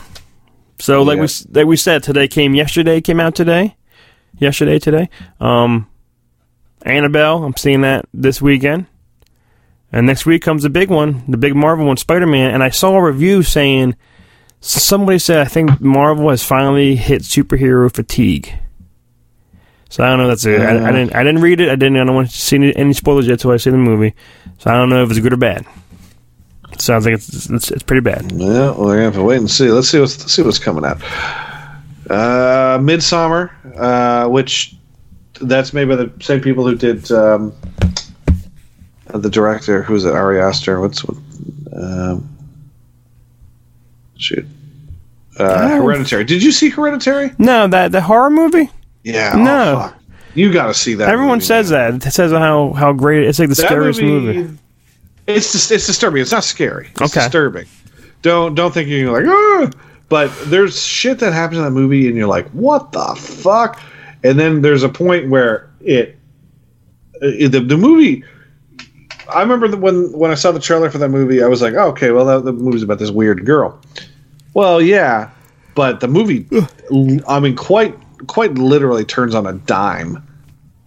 so like Yeah. we like we said, today came yesterday. Came out today. Yesterday, today. Um, Annabelle. I'm seeing that this weekend. And next week comes the big one, the big Marvel one, Spider Man. And I saw a review saying somebody said I think Marvel has finally hit superhero fatigue. So I don't know. That's a, I, I didn't. I didn't read it. I didn't. I don't want to see any, any spoilers yet till I see the movie. So I don't know if it's good or bad. Sounds like it's it's, it's pretty bad. Yeah, we're gonna have to wait and see. Let's see what's let's see what's coming out. Uh, Midsommar, uh, which that's made by the same people who did um, the director. Who's it? Ari Aster. What's what? Um, shoot. Uh. Hereditary. Did you see Hereditary? No, that the horror movie. Yeah. No. Oh. You got to see that. Everyone movie, says man. that. It says how how great it's like the That scariest movie. It's just it's disturbing. It's not scary. It's Okay. disturbing. Don't don't think you're like ah. But there's shit that happens in that movie, and you're like, what the fuck? And then there's a point where it, it the the movie. I remember that when when I saw the trailer for that movie, I was like, oh, okay, well, that, the movie's about this weird girl. Well, yeah, but the movie, I mean, quite quite literally turns on a dime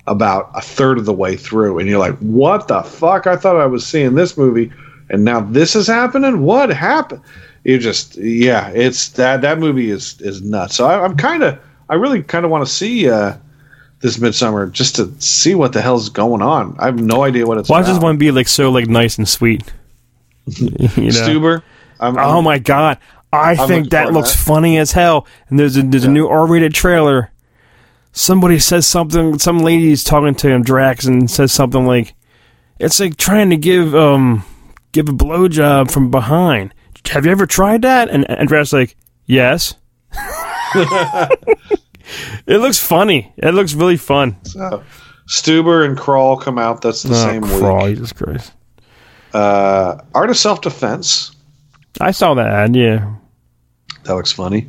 about a third of the way through, and you're like, "What the fuck? I thought I was seeing this movie, and now this is happening. What happened?" You just, yeah, it's that that movie is is nuts. So I, I'm kind of, I really kind of want to see uh, this Midsommar just to see what the hell's going on. I have no idea what it's. Why about. does this one be like so like nice and sweet? you know? Stuber? I'm, Oh my god! I looking think that looks that. funny as hell. And there's a there's a new R-rated trailer. Somebody says something. Some lady's talking to him, Drax, and says something like, "It's like trying to give um give a blowjob from behind. Have you ever tried that?" And and Drax like, "Yes." it looks funny. It looks really fun. So, Stuber and Crawl come out. That's the Oh, same crawl, week. Jesus Christ! Uh, Art of Self Defense. I saw that ad. Yeah, That looks funny.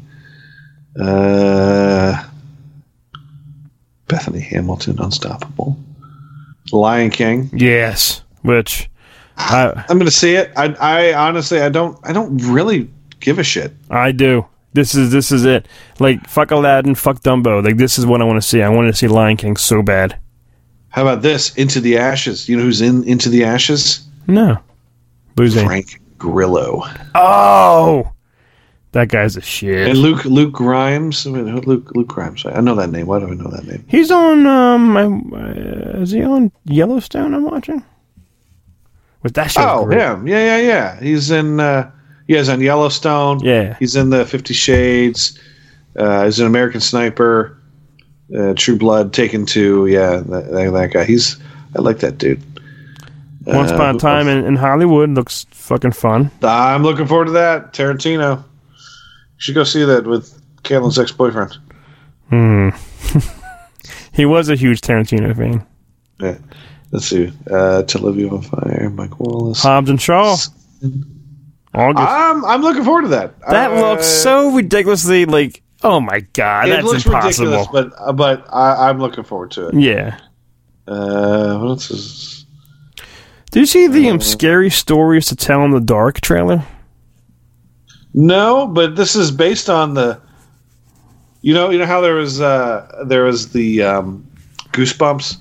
Uh, Bethany Hamilton, Unstoppable. Lion King. yes. Which I I'm going to see it. I, I honestly, I don't, I don't really give a shit. I do. This is this is it. Like fuck Aladdin, fuck Dumbo. Like this is what I want to see. I want to see Lion King so bad. How about this? Into the Ashes. You know who's in Into the Ashes? No, Boozy. Frank Grillo Oh, that guy's a shit. and Luke Luke Grimes. Luke Luke Grimes. I know that name. Why do I know that name? He's on. Um, I, uh, is he on Yellowstone? I'm watching. With that show. Oh, him. Yeah, yeah, yeah. He's in. Uh, yeah, he's on Yellowstone. Yeah. He's in the Fifty Shades. Uh, he's an American Sniper. Uh, True Blood. Taken to yeah, that, that, that guy. He's. I like that dude. Once Uh, upon a time in, in Hollywood looks fucking fun. I'm looking forward to that. Tarantino. You should go see that with Caitlin's ex boyfriend. Hmm. he was a huge Tarantino fan. Yeah. Let's see. Uh, To Live You on Fire. Mike Wallace. Hobbs and Shaw. August. I'm I'm looking forward to that. that Uh, looks so ridiculously like. Oh my god, that's looks impossible. ridiculous, but uh, but I, I'm looking forward to it. yeah. Uh, what else is? Do you see the um, scary stories to tell in the dark trailer? No, but this is based on the. You know, you know how there was uh, there was the um, Goosebumps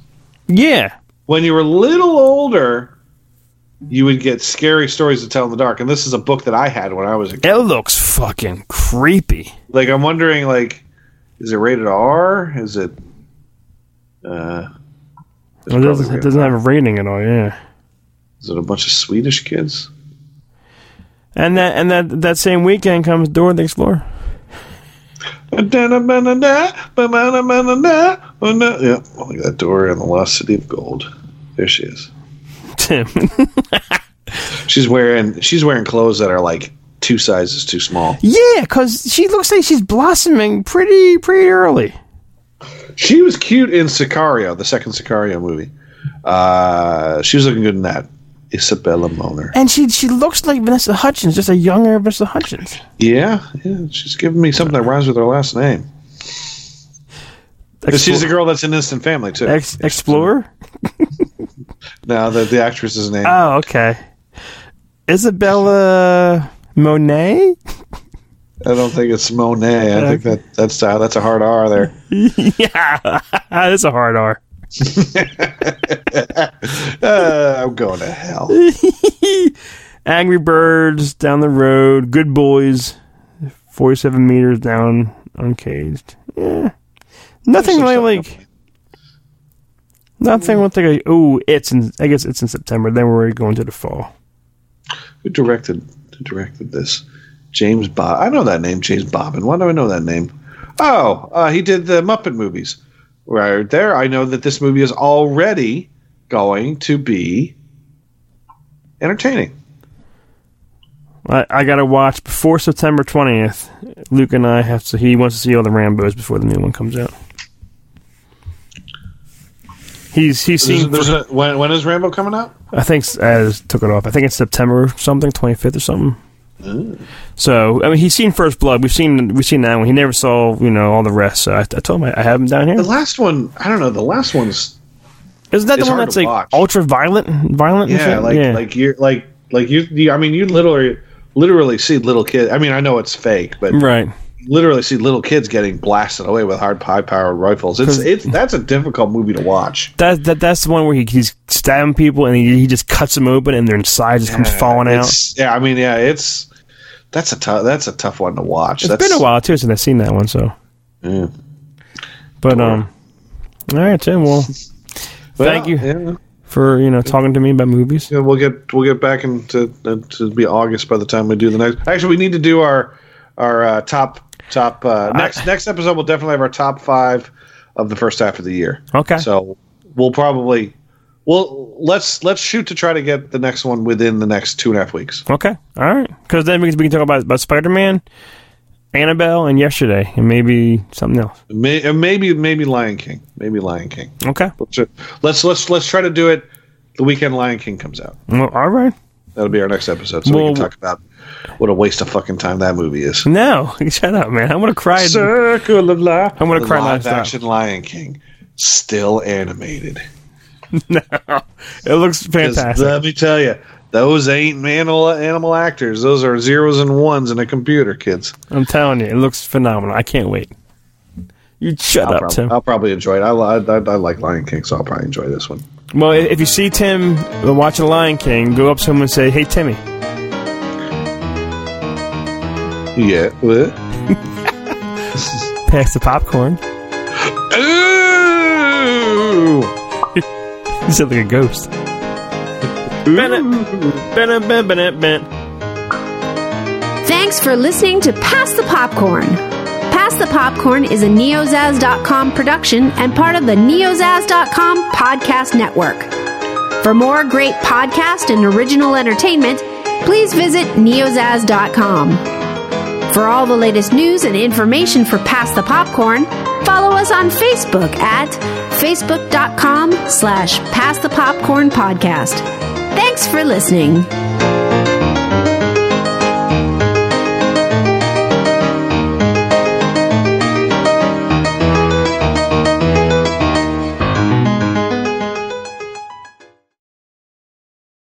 Yeah. when you were a little older. You would get scary stories to tell in the dark, and this is a book that I had when I was a kid. It looks fucking creepy. Like I'm wondering, like, is it rated R? Is it? Uh, It doesn't, it doesn't have a rating at all, yeah. Is it a bunch of Swedish kids? And that and that that same weekend comes Dora the Explorer. Yeah, look at that door in the Lost City of Gold. There she is. Tim. She's wearing she's wearing clothes that are like two sizes too small. yeah, because she looks like she's blossoming pretty pretty early. She was cute in Sicario, the second Sicario movie. Uh, she was looking good in that. Isabella Moner. And she she looks like Vanessa Hudgens, just a younger Vanessa Hudgens. Yeah, yeah, she's giving me something that rhymes with her last name. Explo- She's the girl that's in Instant Family too. Ex- Explorer? now the the actress's name. Oh, okay. Isabella Monet? I don't think it's Monet. I think that that's uh, that's a hard R there. yeah, that's a hard R. Uh, I'm going to hell. Angry Birds down the road. Good Boys, forty-seven meters down, uncaged. Yeah, nothing really stuff like. Nothing with like. Oh, it's in. I guess it's in September. Then we're going to the fall. Who directed who directed this? James Bob. I know that name, James Bobin. Why do I know that name? Oh, uh, he did the Muppet movies. Right there, I know that this movie is already going to be entertaining. I, I gotta watch before September twentieth. Luke and I have to. He wants to see all the Rambo's before the new one comes out. He's he's seen. there's a, when, when is Rambo coming out? I think as took it off. I think it's September something, twenty fifth or something. So I mean, he's seen First Blood. We've seen we've seen that one. He never saw you know all the rest. So I, I told him I, I have him down here. The last one, I don't know. The last one's Isn't that the one that's like watch. ultra violent, violent? yeah, like yeah. like you're like like you, you. I mean, you literally literally see little kids. I mean, I know it's fake, but right. literally see little kids getting blasted away with hard high powered rifles. It's it's that's a difficult movie to watch. That, that that's the one where he, he's stabbing people and he, he just cuts them open and their inside just comes falling out. Yeah, I mean, yeah, it's that's a tough that's a tough one to watch. It's that's, been a while too since I've seen that one. So, Yeah. but um, all right, Tim. Well, thank you Yeah. for you know talking to me about movies. Yeah, we'll get we'll get back into uh, to be August by the time we do the next. Actually, we need to do our our uh, top top uh, next next episode. We'll definitely have our top five of the first half of the year. Okay. So we'll probably well let's let's shoot to try to get the next one within the next two and a half weeks. Okay. All right. Because then we can, we can talk about, about Spider Man, Annabelle, and yesterday, and maybe something else. May, maybe maybe Lion King. Maybe Lion King. Okay. Let's let's let's let's try to do it the weekend Lion King comes out. Well, all right. That'll be our next episode, so we can talk about what a waste of fucking time that movie is. No, shut up, man. I'm gonna cry. Circle of life. I'm gonna The cry live action Lion King, still animated. No, it looks fantastic. Let me tell you, those ain't animal animal actors. Those are zeros and ones in a computer, kids. I'm telling you, it looks phenomenal. I can't wait. You shut I'll, up, prob- Tim. I'll probably enjoy it. I, I, I, I like Lion King, so I'll probably enjoy this one. Well, if you see Tim watching Lion King, go up to him and say, "Hey, Timmy." Yeah. What? Pass the popcorn. Ooh. You sound like a ghost. Thanks for listening to Pass the Popcorn. Pass the Popcorn is a neozaz.com production and part of the neozaz.com podcast network. For more great podcast and original entertainment, please visit neozaz.com. For all the latest news and information for Pass the Popcorn, follow us on Facebook at facebook.com slash Pass the Popcorn Podcast. Thanks for listening.